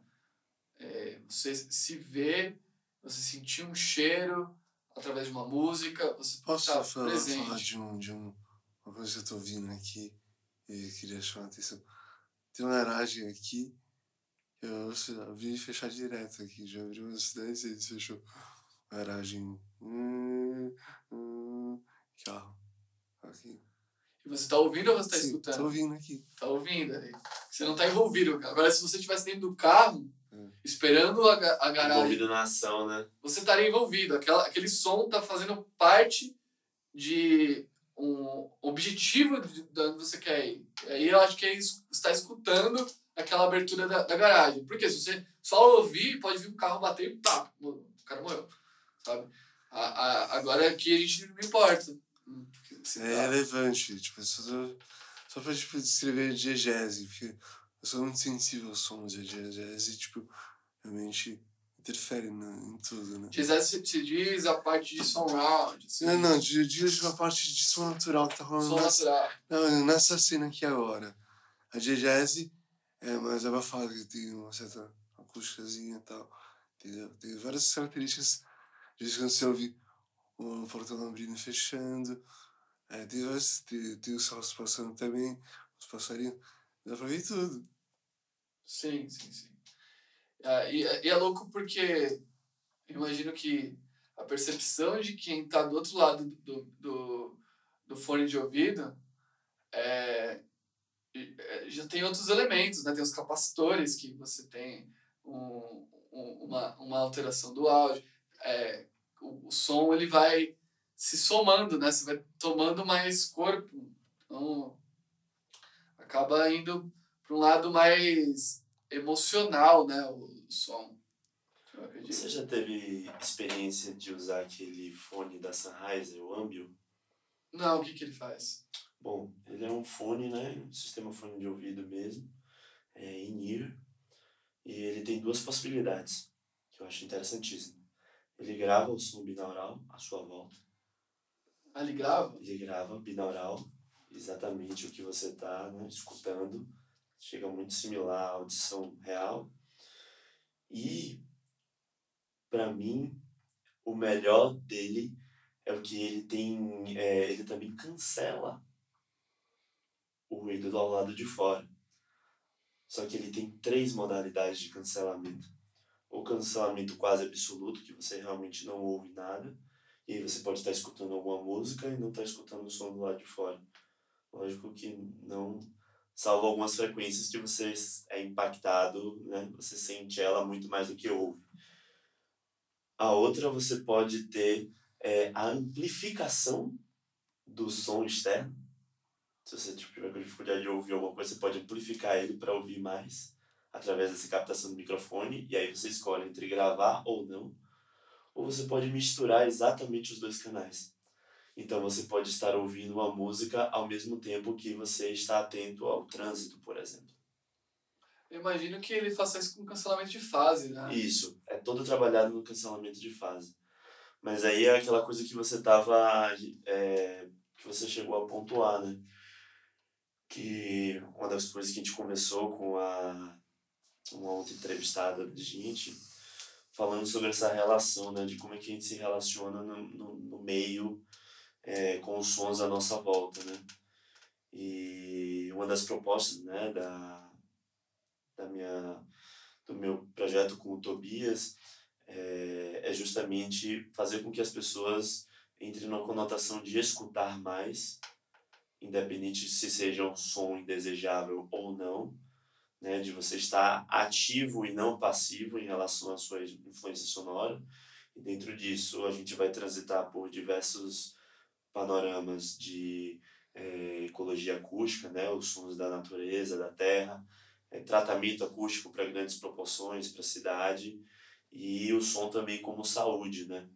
É, você se vê, você sentir um cheiro através de uma música, você Posso tá falar, presente. falar de, um, de um, uma coisa que eu estou ouvindo aqui e queria chamar a atenção? Tem uma garagem aqui, eu, eu vi fechar direto aqui, já abriu umas 10 vezes, fechou. Garagem. Hum, hum, carro. Aqui. E você está ouvindo ou você está Sim, escutando? Tô ouvindo aqui. Tá ouvindo aí. Você não tá envolvido. Agora, se você estivesse dentro do carro, Hum. esperando a, a garagem, Envolvido na ação, né? você estaria envolvido. Aquela, aquele som tá fazendo parte de um objetivo de, de onde você quer ir. E aí eu acho que é isso, está escutando aquela abertura da, da garagem. Porque se você só ouvir, pode vir um carro bater e pá, o cara morreu. Sabe? A, a, agora aqui a gente não importa. Se É relevante, tipo, só, só pra tipo, descrever diegese, porque eu sou muito sensível ao som de diegese, tipo, realmente interfere na, em tudo, né? Gisele se diz a parte de surround. assim, Não, não, eu digo tipo, a parte de som natural que tá rolando Som nessa, natural. não, nessa cena aqui agora. A diegese é mais abafada, que tem uma certa acústicazinha e tal, entendeu? Tem várias características, de quando você ouve o portão abrindo e fechando, tem, várias, tem, tem os passando também, os passarinhos, dá pra ver tudo. Sim, sim, sim. Ah, e, e é louco porque imagino que a percepção de quem está do outro lado do, do, do fone de ouvido é, é, já tem outros elementos, né? Tem os capacitores que você tem um, um- uma, uma alteração do áudio. É, o, o som ele vai se somando, né? Você vai tomando mais corpo. Então, acaba indo para um lado mais emocional, né? O, som. Você já teve experiência de usar aquele fone da Sennheiser, o Ambio? Não, o que, que ele faz? Bom, ele é um fone, né? Um sistema fone de ouvido mesmo, é in-ear. E ele tem duas possibilidades, que eu acho interessantíssimo. Ele grava o som binaural à sua volta. Ele grava? Ele grava binaural, exatamente o que você está né, escutando. Chega muito similar à audição real. E, para mim, o melhor dele é o que ele tem. É, ele também cancela o ruído do lado de fora. Só que ele tem três modalidades de cancelamento. O cancelamento quase absoluto, que você realmente não ouve nada. E você pode estar escutando alguma música e não estar escutando o som do lado de fora. Lógico que não salvo algumas frequências que você é impactado, né? Você sente ela muito mais do que ouve. A outra você pode ter é, a amplificação do som externo. Se você tipo, tiver dificuldade de ouvir alguma coisa, você pode amplificar ele para ouvir mais através dessa captação do microfone. E aí você escolhe entre gravar ou não. Ou você pode misturar exatamente os dois canais. Então você pode estar ouvindo uma música ao mesmo tempo que você está atento ao trânsito, por exemplo. Eu imagino que ele faça isso com cancelamento de fase, né? Isso, é todo trabalhado no cancelamento de fase. Mas aí é aquela coisa que você tava. É, que você chegou a pontuar, né? Que uma das coisas que a gente conversou com a, uma outra entrevistada da gente, falando sobre essa relação, né, de como é que a gente se relaciona no, no, no meio é, com os sons à nossa volta, né. E uma das propostas, né, da, da minha, do meu projeto com o Tobias é, é justamente fazer com que as pessoas entrem numa conotação de escutar mais, independente se seja um som indesejável ou não, né, de você estar ativo e não passivo em relação à sua influência sonora. E dentro disso, a gente vai transitar por diversos panoramas de é, ecologia acústica, né, os sons da natureza, da terra, é, tratamento acústico para grandes proporções, para a cidade, e o som também como saúde, né,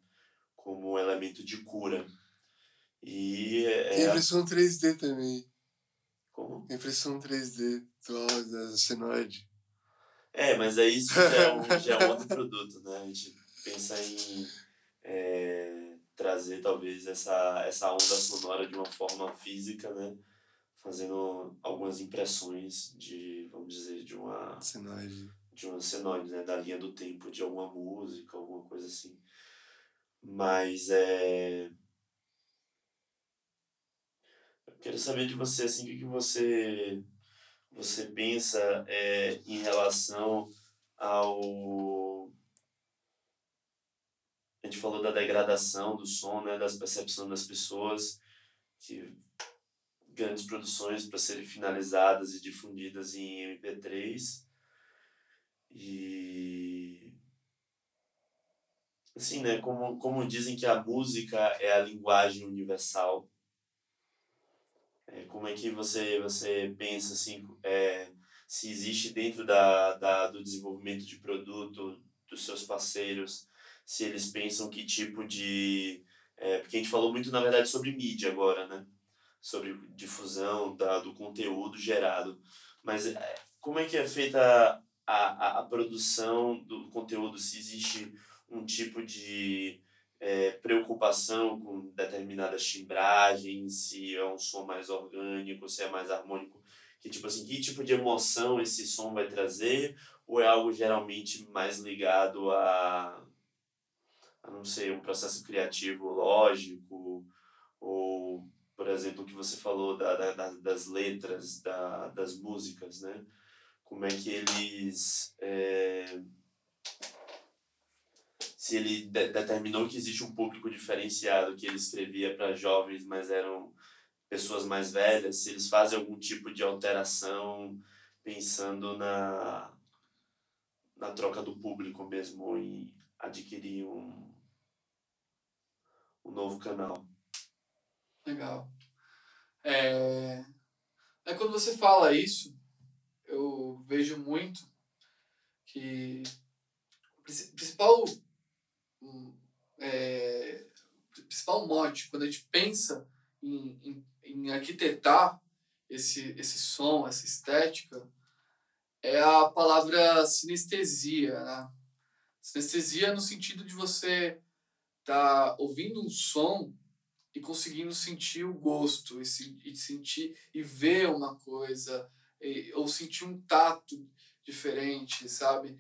como elemento de cura. E é, impressão 3D também. Como? Impressão 3D do, da Senoide. É, mas aí isso já é, um, já é um outro produto, né? A gente pensa em é, trazer talvez essa, essa onda sonora de uma forma física, né? Fazendo algumas impressões de, vamos dizer, de uma... Senoide. De uma senoide, né? Da linha do tempo de alguma música, alguma coisa assim. Mas é... Eu quero saber de você, assim, o que, você, você pensa é, em relação ao... A gente falou da degradação do som, né, das percepções das pessoas, que grandes produções para serem finalizadas e difundidas em MP3. E assim, né, como como dizem que a música é a linguagem universal. É, como é que você você pensa assim, é, se existe dentro da, da do desenvolvimento de produto dos seus parceiros, se eles pensam que tipo de é, porque a gente falou muito na verdade sobre mídia agora, né? Sobre difusão da, do conteúdo gerado. Mas é, como é que é feita a, a, a produção do conteúdo? Se existe um tipo de é, preocupação com determinadas timbragens, se é um som mais orgânico, se é mais harmônico, que tipo assim, que tipo de emoção esse som vai trazer, ou é algo geralmente mais ligado a, a não sei, um processo criativo lógico, ou, por exemplo, o que você falou da, da, das letras, da, das músicas, né? Como é que eles... É, se ele de determinou que existe um público diferenciado que ele escrevia para jovens, mas eram pessoas mais velhas, se eles fazem algum tipo de alteração pensando na na troca do público mesmo em adquirir um um novo canal. Legal. É, é quando você fala isso, eu vejo muito que o principal é, principal mote quando a gente pensa em, em, em arquitetar esse, esse som, essa estética, é a palavra sinestesia. Né? Sinestesia no sentido de você estar tá ouvindo um som e conseguindo sentir o gosto, e, se, e sentir e ver uma coisa, e, ou sentir um tato diferente, sabe?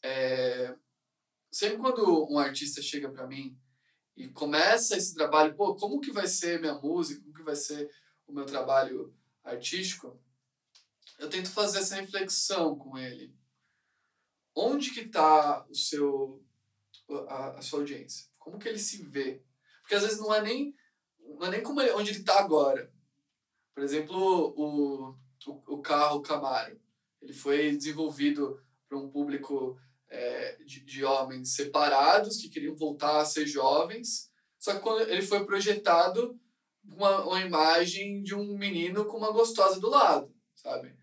É, sempre quando um artista chega para mim e começa esse trabalho, pô, como que vai ser minha música, como que vai ser o meu trabalho artístico, eu tento fazer essa reflexão com ele. Onde que está o seu a, a, sua audiência? Como que ele se vê? Porque às vezes não é nem não é nem como ele, onde ele está agora. Por exemplo, o, o, o carro Camaro, ele foi desenvolvido para um público é, de, de homens separados que queriam voltar a ser jovens. Só que quando ele foi projetado uma, uma imagem de um menino com uma gostosa do lado, sabe?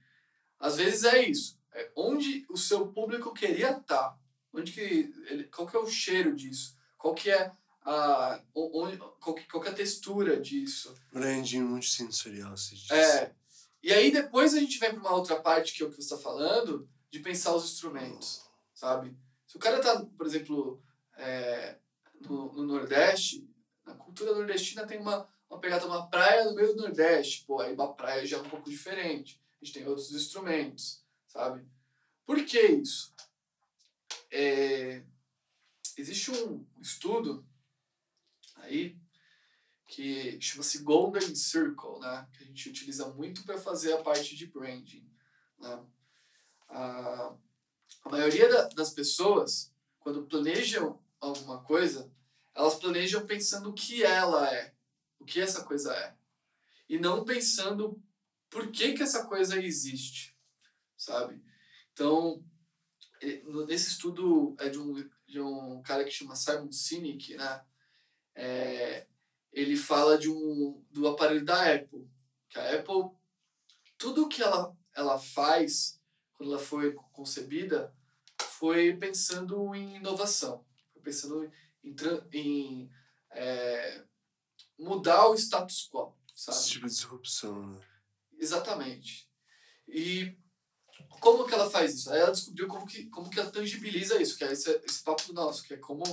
Às vezes é isso. É onde o seu público queria estar. Tá. Onde que ele, qual que é o cheiro disso? Qual que é a onde, qual, que, qual que é a textura disso? Branding multissensorial, se diz. É. E aí depois a gente vem para uma outra parte que é o que você está falando, de pensar os instrumentos sabe? Se o cara tá, por exemplo, é, no, no Nordeste, na cultura nordestina tem uma, uma pegada, uma praia no meio do Nordeste, pô, aí uma praia já é um pouco diferente. A gente tem outros instrumentos, sabe? Por que isso? É, existe um estudo aí que chama-se Golden Circle, né? que a gente utiliza muito para fazer a parte de branding. Né? A, a maioria da, das pessoas, quando planejam alguma coisa, elas planejam pensando o que ela é, o que essa coisa é, e não pensando por que, que essa coisa existe, sabe? Então, nesse estudo é de um, de um cara que chama Simon Sinek, né? É, ele fala de um, do aparelho da Apple. Que a Apple, tudo que ela, ela faz, quando ela foi concebida, foi pensando em inovação. Foi pensando em, em é, mudar o status quo, sabe? Esse tipo de disrupção, né? Exatamente. E como que ela faz isso? Aí ela descobriu como que, como que ela tangibiliza isso, que é esse, esse papo nosso, que é como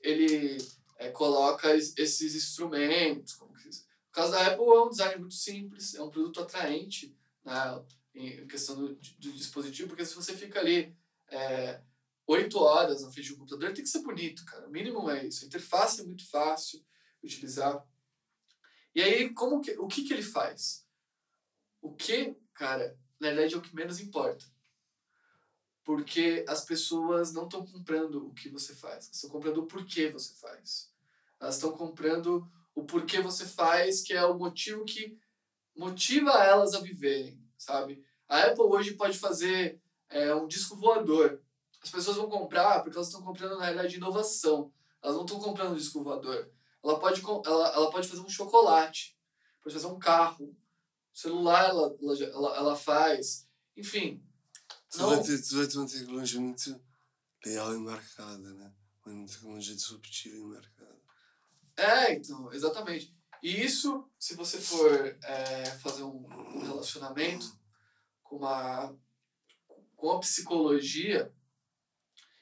ele é, coloca esses instrumentos. Como que, no caso da Apple, é um design muito simples, é um produto atraente né, em questão do, do dispositivo, porque se você fica ali é, oito horas na frente do computador, tem que ser bonito, cara. O mínimo é isso. A interface é muito fácil de utilizar. E aí, como que, o que, que ele faz? O que, cara, na verdade é o que menos importa. Porque as pessoas não estão comprando o que você faz, estão comprando o porquê você faz. Elas estão comprando o porquê você faz, que é o motivo que motiva elas a viverem, sabe? A Apple hoje pode fazer é, um disco voador. As pessoas vão comprar porque elas estão comprando, na realidade, inovação. Elas não estão comprando um disco voador. Ela pode, ela, ela pode fazer um chocolate, pode fazer um carro, celular ela, ela, ela faz. Enfim. Tu, não... vai ter, tu vai ter uma tecnologia muito leal e marcada, né? Uma tecnologia disruptiva e marcada. É, então, exatamente. E isso, se você for é, fazer um relacionamento com, uma, com a psicologia,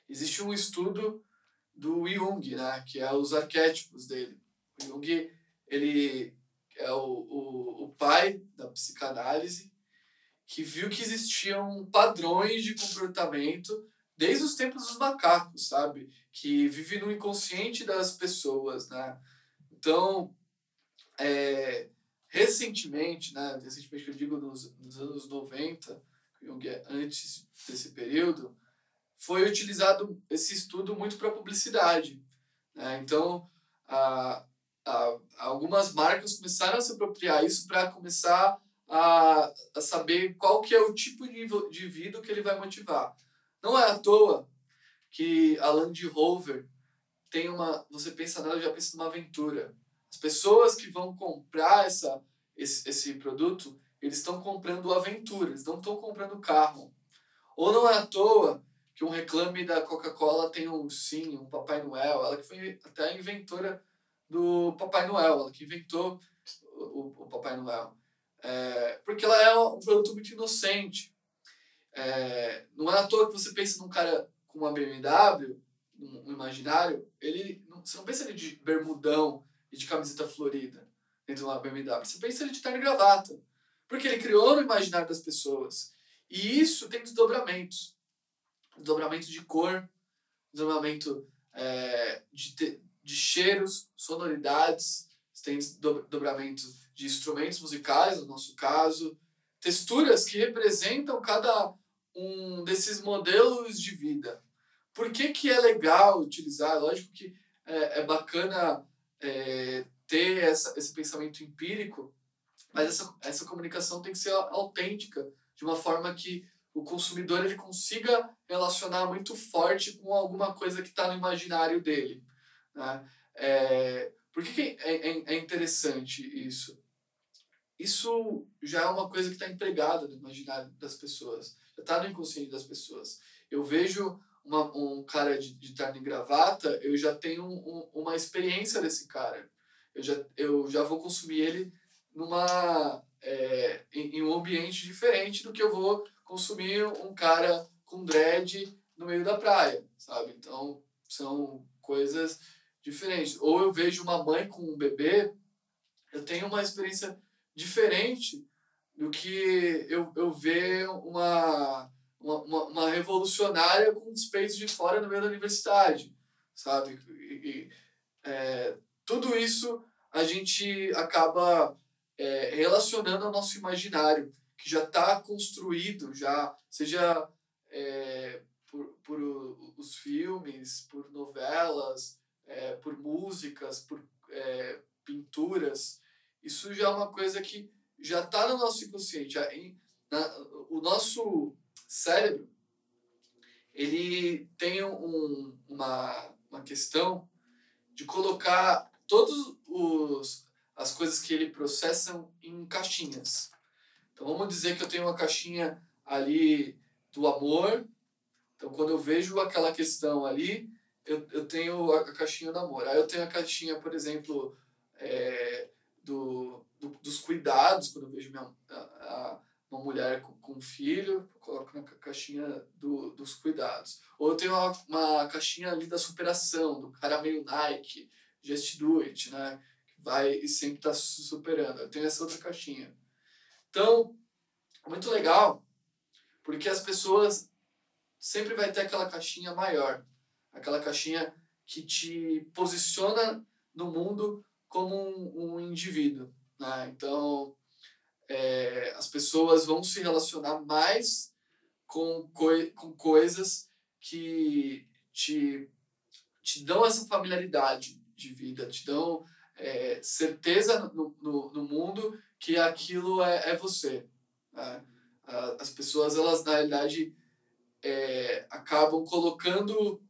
existe um estudo do Jung, né, que é os arquétipos dele. O Jung, ele é o, o, o pai da psicanálise, que viu que existiam padrões de comportamento desde os tempos dos macacos, sabe? Que vive no inconsciente das pessoas, né? Então, é, recentemente, né? Recentemente que eu digo nos, nos anos 90, Jung é antes desse período, foi utilizado esse estudo muito para publicidade. Né? Então, a, a, algumas marcas começaram a se apropriar isso para começar a, a saber qual que é o tipo de, vida que ele vai motivar. Não é à toa que a Land Rover tem uma... Você pensa nela, já pensa numa aventura. As pessoas que vão comprar essa, esse, esse produto, eles estão comprando aventura, eles não estão comprando carro. Ou não é à toa que um reclame da Coca-Cola tem um sim, um Papai Noel, ela que foi até a inventora do Papai Noel, ela que inventou o, o Papai Noel. É, porque ela é um produto muito inocente. É, não é à toa que você pensa num cara com uma BMW, um, imaginário, ele, você não pensa ele de bermudão e de camiseta florida dentro de uma BMW. Você pensa ele de terno e gravata. Porque ele criou no imaginário das pessoas. E isso tem desdobramentos. Desdobramento de cor, desdobramento é, de, te, de cheiros, sonoridades, tem dobramento de instrumentos musicais, no nosso caso, texturas que representam cada um desses modelos de vida. Por que, que é legal utilizar? Lógico que é, é bacana é, ter essa, esse pensamento empírico, mas essa, essa comunicação tem que ser autêntica, de uma forma que o consumidor ele consiga relacionar muito forte com alguma coisa que está no imaginário dele. Né? É, por que, que é, é, é, interessante isso? Isso já é uma coisa que está empregada no imaginário das pessoas, já está no inconsciente das pessoas. Eu vejo uma, um cara de, de terno e gravata, eu já tenho um, uma experiência desse cara. Eu já, eu já vou consumir ele numa, é, em, em um ambiente diferente do que eu vou consumir um cara com dread no meio da praia, sabe? Então, são coisas diferentes. Ou eu vejo uma mãe com um bebê, eu tenho uma experiência diferente do que eu, eu ver uma, uma, uma, uma revolucionária com os peitos de fora no meio da universidade, sabe? E, e, é, tudo isso a gente acaba é, relacionando ao nosso imaginário, que já está construído, já seja é, por, por os filmes, por novelas, é, por músicas, por é, pinturas. Isso já é uma coisa que já está no nosso inconsciente. Já, na, o nosso cérebro ele tem um, uma, uma questão de colocar todos os as coisas que ele processa em caixinhas. Então vamos dizer que eu tenho uma caixinha ali do amor. Então quando eu vejo aquela questão ali, eu, eu tenho a, caixinha do amor. Aí eu tenho a caixinha, por exemplo, é, do, do, dos cuidados, quando eu vejo minha, a, uma mulher com, com um filho, coloco na caixinha do, dos cuidados. Ou eu tenho uma, uma caixinha ali da superação, do cara meio Nike, Just Do It, né? vai e sempre está superando. Eu tenho essa outra caixinha. Então, muito legal, porque as pessoas sempre vai ter aquela caixinha maior, aquela caixinha que te posiciona no mundo como um, um indivíduo. Né? Então, é, as pessoas vão se relacionar mais com, coi com coisas que te, te dão essa familiaridade de vida, te dão é, certeza no, no, no, mundo que aquilo é, é você. Né? As pessoas, elas na realidade é, acabam colocando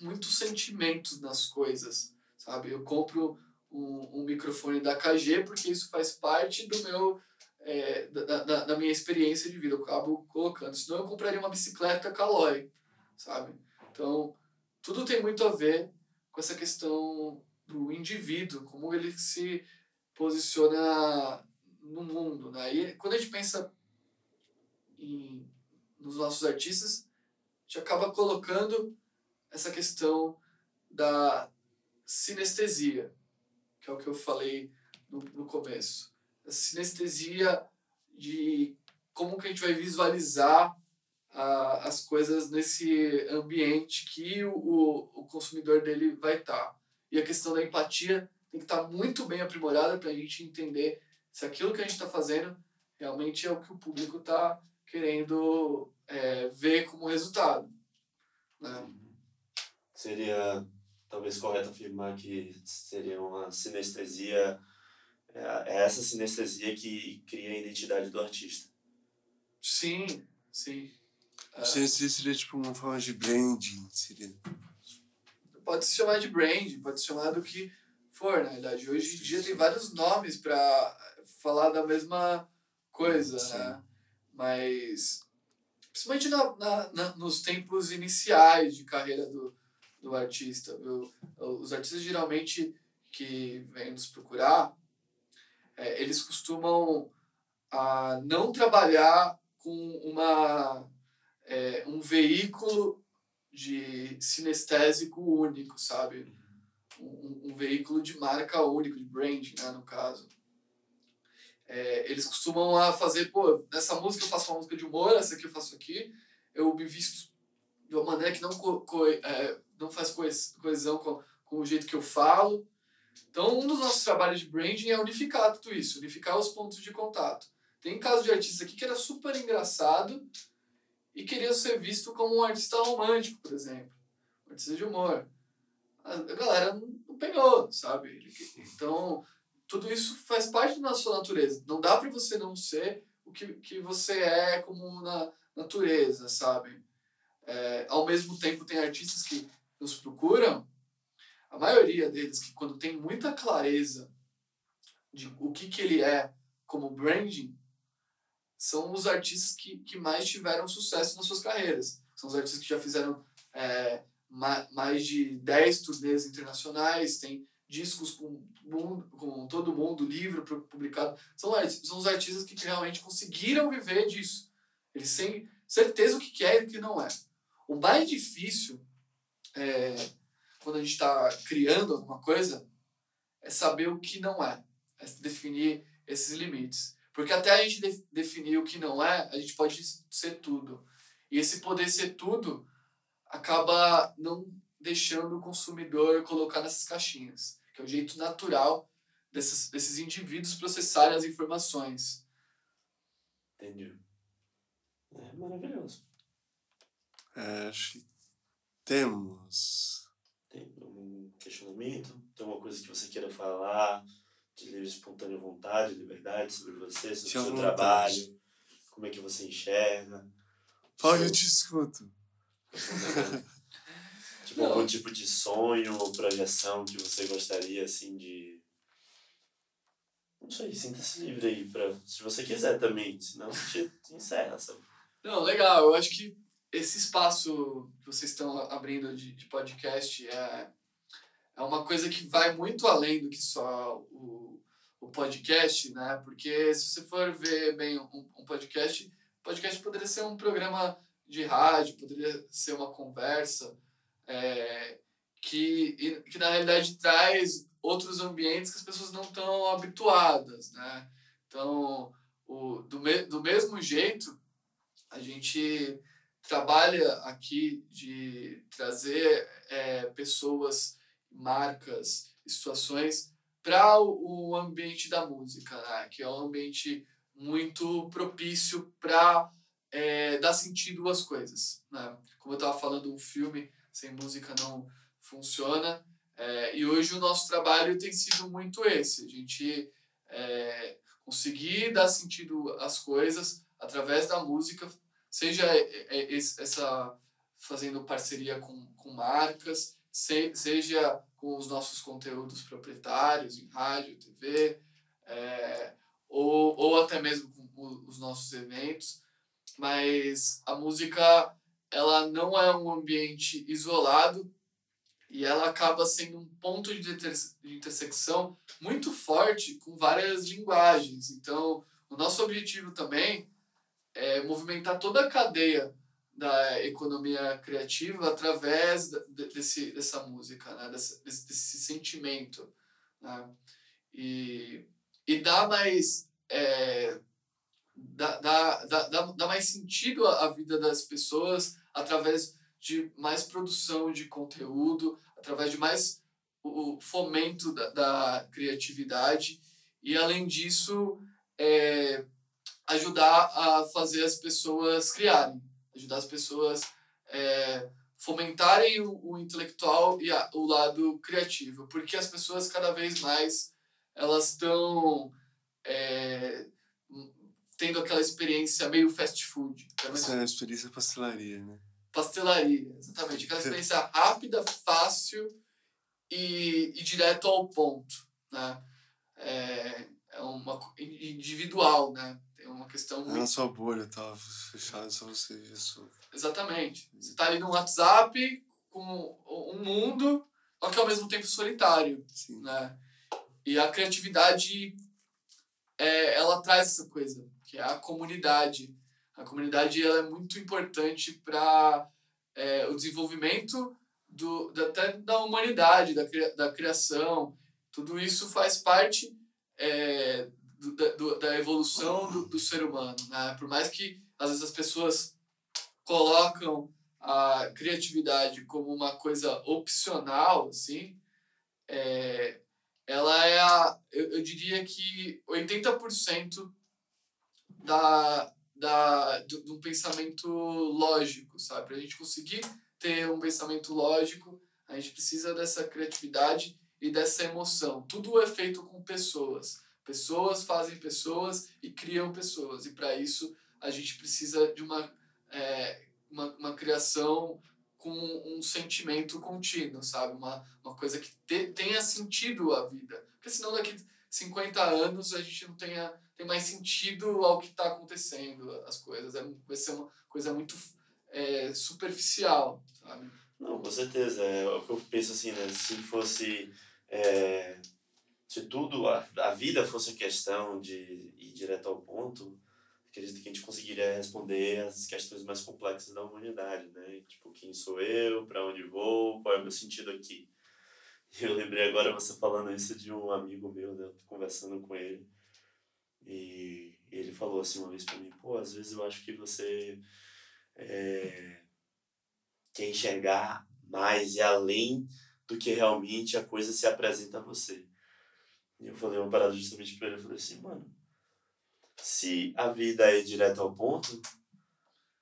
muitos sentimentos nas coisas, sabe? Eu compro um, um microfone da KG porque isso faz parte do meu é, da, da, da, minha experiência de vida, eu acabo colocando. Senão eu compraria uma bicicleta Caloi, sabe? Então, tudo tem muito a ver com essa questão do indivíduo, como ele se posiciona no mundo. Né? E quando a gente pensa em, nos nossos artistas, a gente acaba colocando essa questão da sinestesia, que é o que eu falei no, no começo. Sinestesia de como que a gente vai visualizar a, as coisas nesse ambiente que o, o consumidor dele vai estar. Tá. E a questão da empatia tem que estar tá muito bem aprimorada para a gente entender se aquilo que a gente está fazendo realmente é o que o público está querendo é, ver como resultado. Né? Seria talvez correto afirmar que seria uma sinestesia, é, é essa sinestesia que cria a identidade do artista. Sim, sim. Sinestesia seria tipo uma forma de branding, seria pode se chamar de brand, pode se chamar do que for, na verdade. Hoje em dia tem vários nomes para falar da mesma coisa, Sim. né? Mas, principalmente na, na, na, nos tempos iniciais de carreira do, do artista, viu? Os artistas geralmente que vêm nos procurar, é, eles costumam a não trabalhar com uma, é, um veículo de sinestésico único, sabe? Um, um, veículo de marca único, de branding, né, no caso. É, eles costumam a fazer, pô, nessa música eu faço uma música de humor, essa aqui eu faço aqui, eu me visto de uma maneira que não, co, co é, não faz coesão com, com o jeito que eu falo. Então, um dos nossos trabalhos de branding é unificar tudo isso, unificar os pontos de contato. Tem caso de artista aqui que era super engraçado, e queria ser visto como um artista romântico, por exemplo, um artista de humor. A galera não pegou, sabe? Então, tudo isso faz parte da sua natureza. Não dá para você não ser o que, que você é como na natureza, sabe? É, ao mesmo tempo, tem artistas que nos procuram, a maioria deles que quando tem muita clareza de o que, que ele é como branding, são os artistas que, que mais tiveram sucesso nas suas carreiras. São os artistas que já fizeram é, ma, mais de 10 turnês internacionais, tem discos com, com todo mundo, livro publicado. São, são os artistas que realmente conseguiram viver disso. Eles têm certeza o que é e o que não é. O mais difícil, é, quando a gente está criando alguma coisa, é saber o que não é. É definir esses limites. Porque até a gente de definir o que não é, a gente pode ser tudo. E esse poder ser tudo acaba não deixando o consumidor colocar nessas caixinhas, que é o jeito natural desses, desses indivíduos processarem as informações. Entendi. É maravilhoso. É, acho que temos. Questionamento? Tem alguma coisa que você queira falar de livre espontânea vontade, liberdade sobre você, sobre o seu vontade. trabalho? Como é que você enxerga? Seu- eu te escuto. tipo, Não. algum tipo de sonho ou projeção que você gostaria, assim, de... Não sei, sinta-se livre aí, pra, se você quiser também, senão a gente encerra, sabe? Não, legal. Eu acho que esse espaço que vocês estão abrindo de, de podcast é, é uma coisa que vai muito além do que só o, o podcast, né? Porque se você for ver bem um, um podcast, podcast poderia ser um programa de rádio, poderia ser uma conversa é, que, que na realidade traz outros ambientes que as pessoas não estão habituadas, né? Então, o, do, me, do mesmo jeito, a gente trabalha aqui de trazer é, pessoas, marcas, situações para o, o ambiente da música, né? que é um ambiente muito propício para é, dar sentido às coisas. Né? Como eu estava falando, um filme sem música não funciona. É, e hoje o nosso trabalho tem sido muito esse, a gente é, conseguir dar sentido às coisas através da música, seja é, é, essa fazendo parceria com, com marcas, se, seja com os nossos conteúdos proprietários em rádio, TV, é, ou, ou até mesmo com os nossos eventos, mas a música ela não é um ambiente isolado e ela acaba sendo um ponto de, inter- de intersecção muito forte com várias linguagens. Então, o nosso objetivo também é movimentar toda a cadeia da economia criativa através desse, dessa música, né? desse, desse, sentimento. Né? E, e dar mais. É, dá, dá, dá, dá dá mais sentido à vida das pessoas através de mais produção de conteúdo, através de mais o fomento da, da criatividade e, além disso, é, ajudar a fazer as pessoas criarem, ajudar as pessoas é, fomentarem o, o intelectual e a, o lado criativo, porque as pessoas cada vez mais elas estão é, tendo aquela experiência meio fast food, é uma Essa é a experiência pastelaria, né? pastelaria, exatamente, aquela experiência rápida, fácil e, e direto ao ponto, né? É, é uma individual, né? Uma questão É muito na sua bolha, tava fechado, só você isso. Exatamente. Você tá ali no WhatsApp com um mundo, só que ao mesmo tempo solitário, Sim. né? E a criatividade, é, ela traz essa coisa, que é a comunidade. A comunidade ela é muito importante para é, o desenvolvimento do, da, até da humanidade, da, da criação. Tudo isso faz parte é, do, da, evolução do, do ser humano. Né? Por mais que às vezes as pessoas colocam a criatividade como uma coisa opcional, assim, é, ela é a, eu, eu diria que 80% da, da, do, do pensamento lógico, sabe? Para a gente conseguir ter um pensamento lógico, a gente precisa dessa criatividade e dessa emoção. Tudo é feito com pessoas. Pessoas fazem pessoas e criam pessoas. E para isso a gente precisa de uma, é, uma, uma criação com um sentimento contínuo, sabe? Uma, uma coisa que te, tenha sentido a vida. Porque senão daqui 50 anos a gente não tenha, tem mais sentido ao que está acontecendo, as coisas. É, vai ser uma coisa muito é, superficial, sabe? Não, com certeza. É o que eu penso assim, né? Se fosse. é, se tudo, a, a vida fosse questão de ir direto ao ponto, acredito que a gente conseguiria responder as questões mais complexas da humanidade, né? Tipo, quem sou eu, para onde vou, qual é o meu sentido aqui. Eu lembrei agora você falando isso de um amigo meu, né? Conversando com ele. E ele falou assim uma vez para mim, pô, às vezes eu acho que você é, quer enxergar mais e além do que realmente a coisa se apresenta a você. E eu falei uma parada justamente pra ele, eu falei assim, mano, se a vida é direto ao ponto,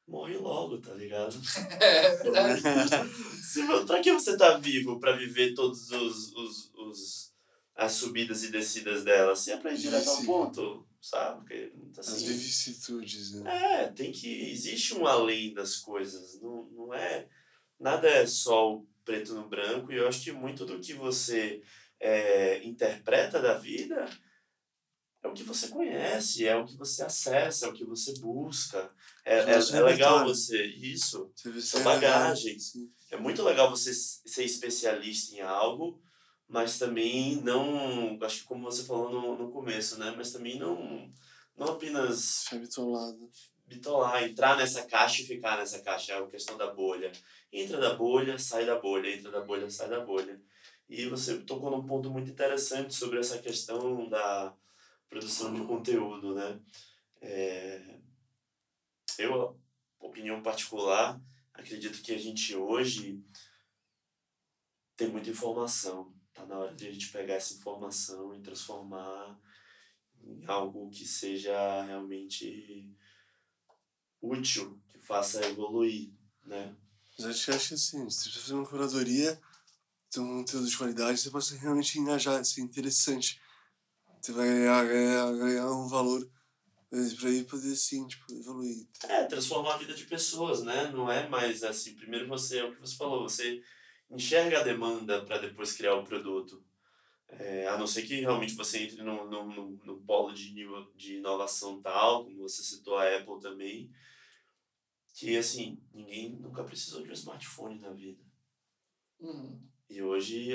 morre logo, tá ligado? É verdade. Se, pra que você tá vivo? Pra viver todos os, os, os as subidas e descidas dela? Se é pra ir direto ao ponto, sabe? Porque, As assim, vicissitudes, né? é, tem que. Existe um além das coisas. Não, não é. Nada é só o preto no branco. E eu acho que muito do que você é, interpreta da vida é o que você conhece, é o que você acessa, é o que você busca. É, é, é legal repertório. você. Isso. São bagagens. É muito legal você ser especialista em algo, mas também não. Acho que como você falou no, no começo, né? Mas também não. Não apenas Fica bitolado. bitolar, entrar nessa caixa e ficar nessa caixa, é a questão da bolha. Entra da bolha, sai da bolha, entra da bolha, sai da bolha. E você tocou num ponto muito interessante sobre essa questão da produção de conteúdo, né? É, eu, opinião particular, acredito que a gente hoje tem muita informação. Tá na hora de a gente pegar essa informação e transformar em algo que seja realmente útil, que faça evoluir, né? Mas acho que assim, se você fazer uma curadoria, um conteúdo de qualidade, você pode realmente engajar, ser interessante. Você vai ganhar, ganhar, um valor pra ir poder, assim, tipo, evoluir. É, transformar a vida de pessoas, né? Não é mais assim, primeiro você, é o que você falou, você enxerga a demanda para depois criar o produto. É, a não ser que realmente você entre no, no, no, no polo de, nível, de inovação tal, como você citou a Apple também, que assim, ninguém nunca precisou de um smartphone na vida. Hum, E hoje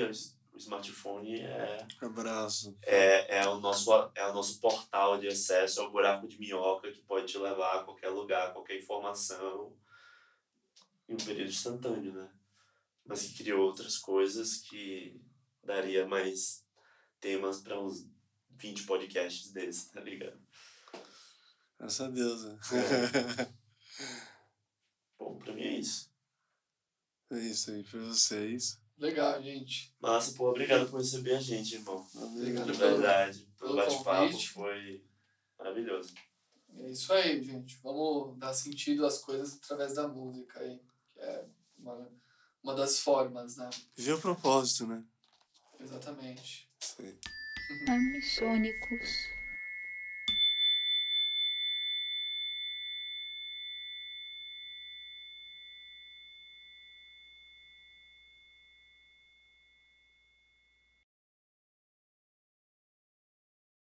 o smartphone é, Abraço. é, é, o nosso, é o nosso portal de acesso ao buraco de minhoca que pode te levar a qualquer lugar, a qualquer informação em um período instantâneo, né? Mas que criou outras coisas que daria mais temas para uns 20 podcasts desses, tá ligado? Graças a Deus, né? Bom, pra mim é isso. É isso aí, pra vocês. Legal, gente. Massa, pô, obrigado por receber a gente, irmão. Obrigado De pelo- verdade. pelo O bate-papo foi maravilhoso. É isso aí, gente. Vamos dar sentido às coisas através da música aí. Que é uma, uma das formas, né? Ver o propósito, né? Exatamente. Isso aí. Amissônicos.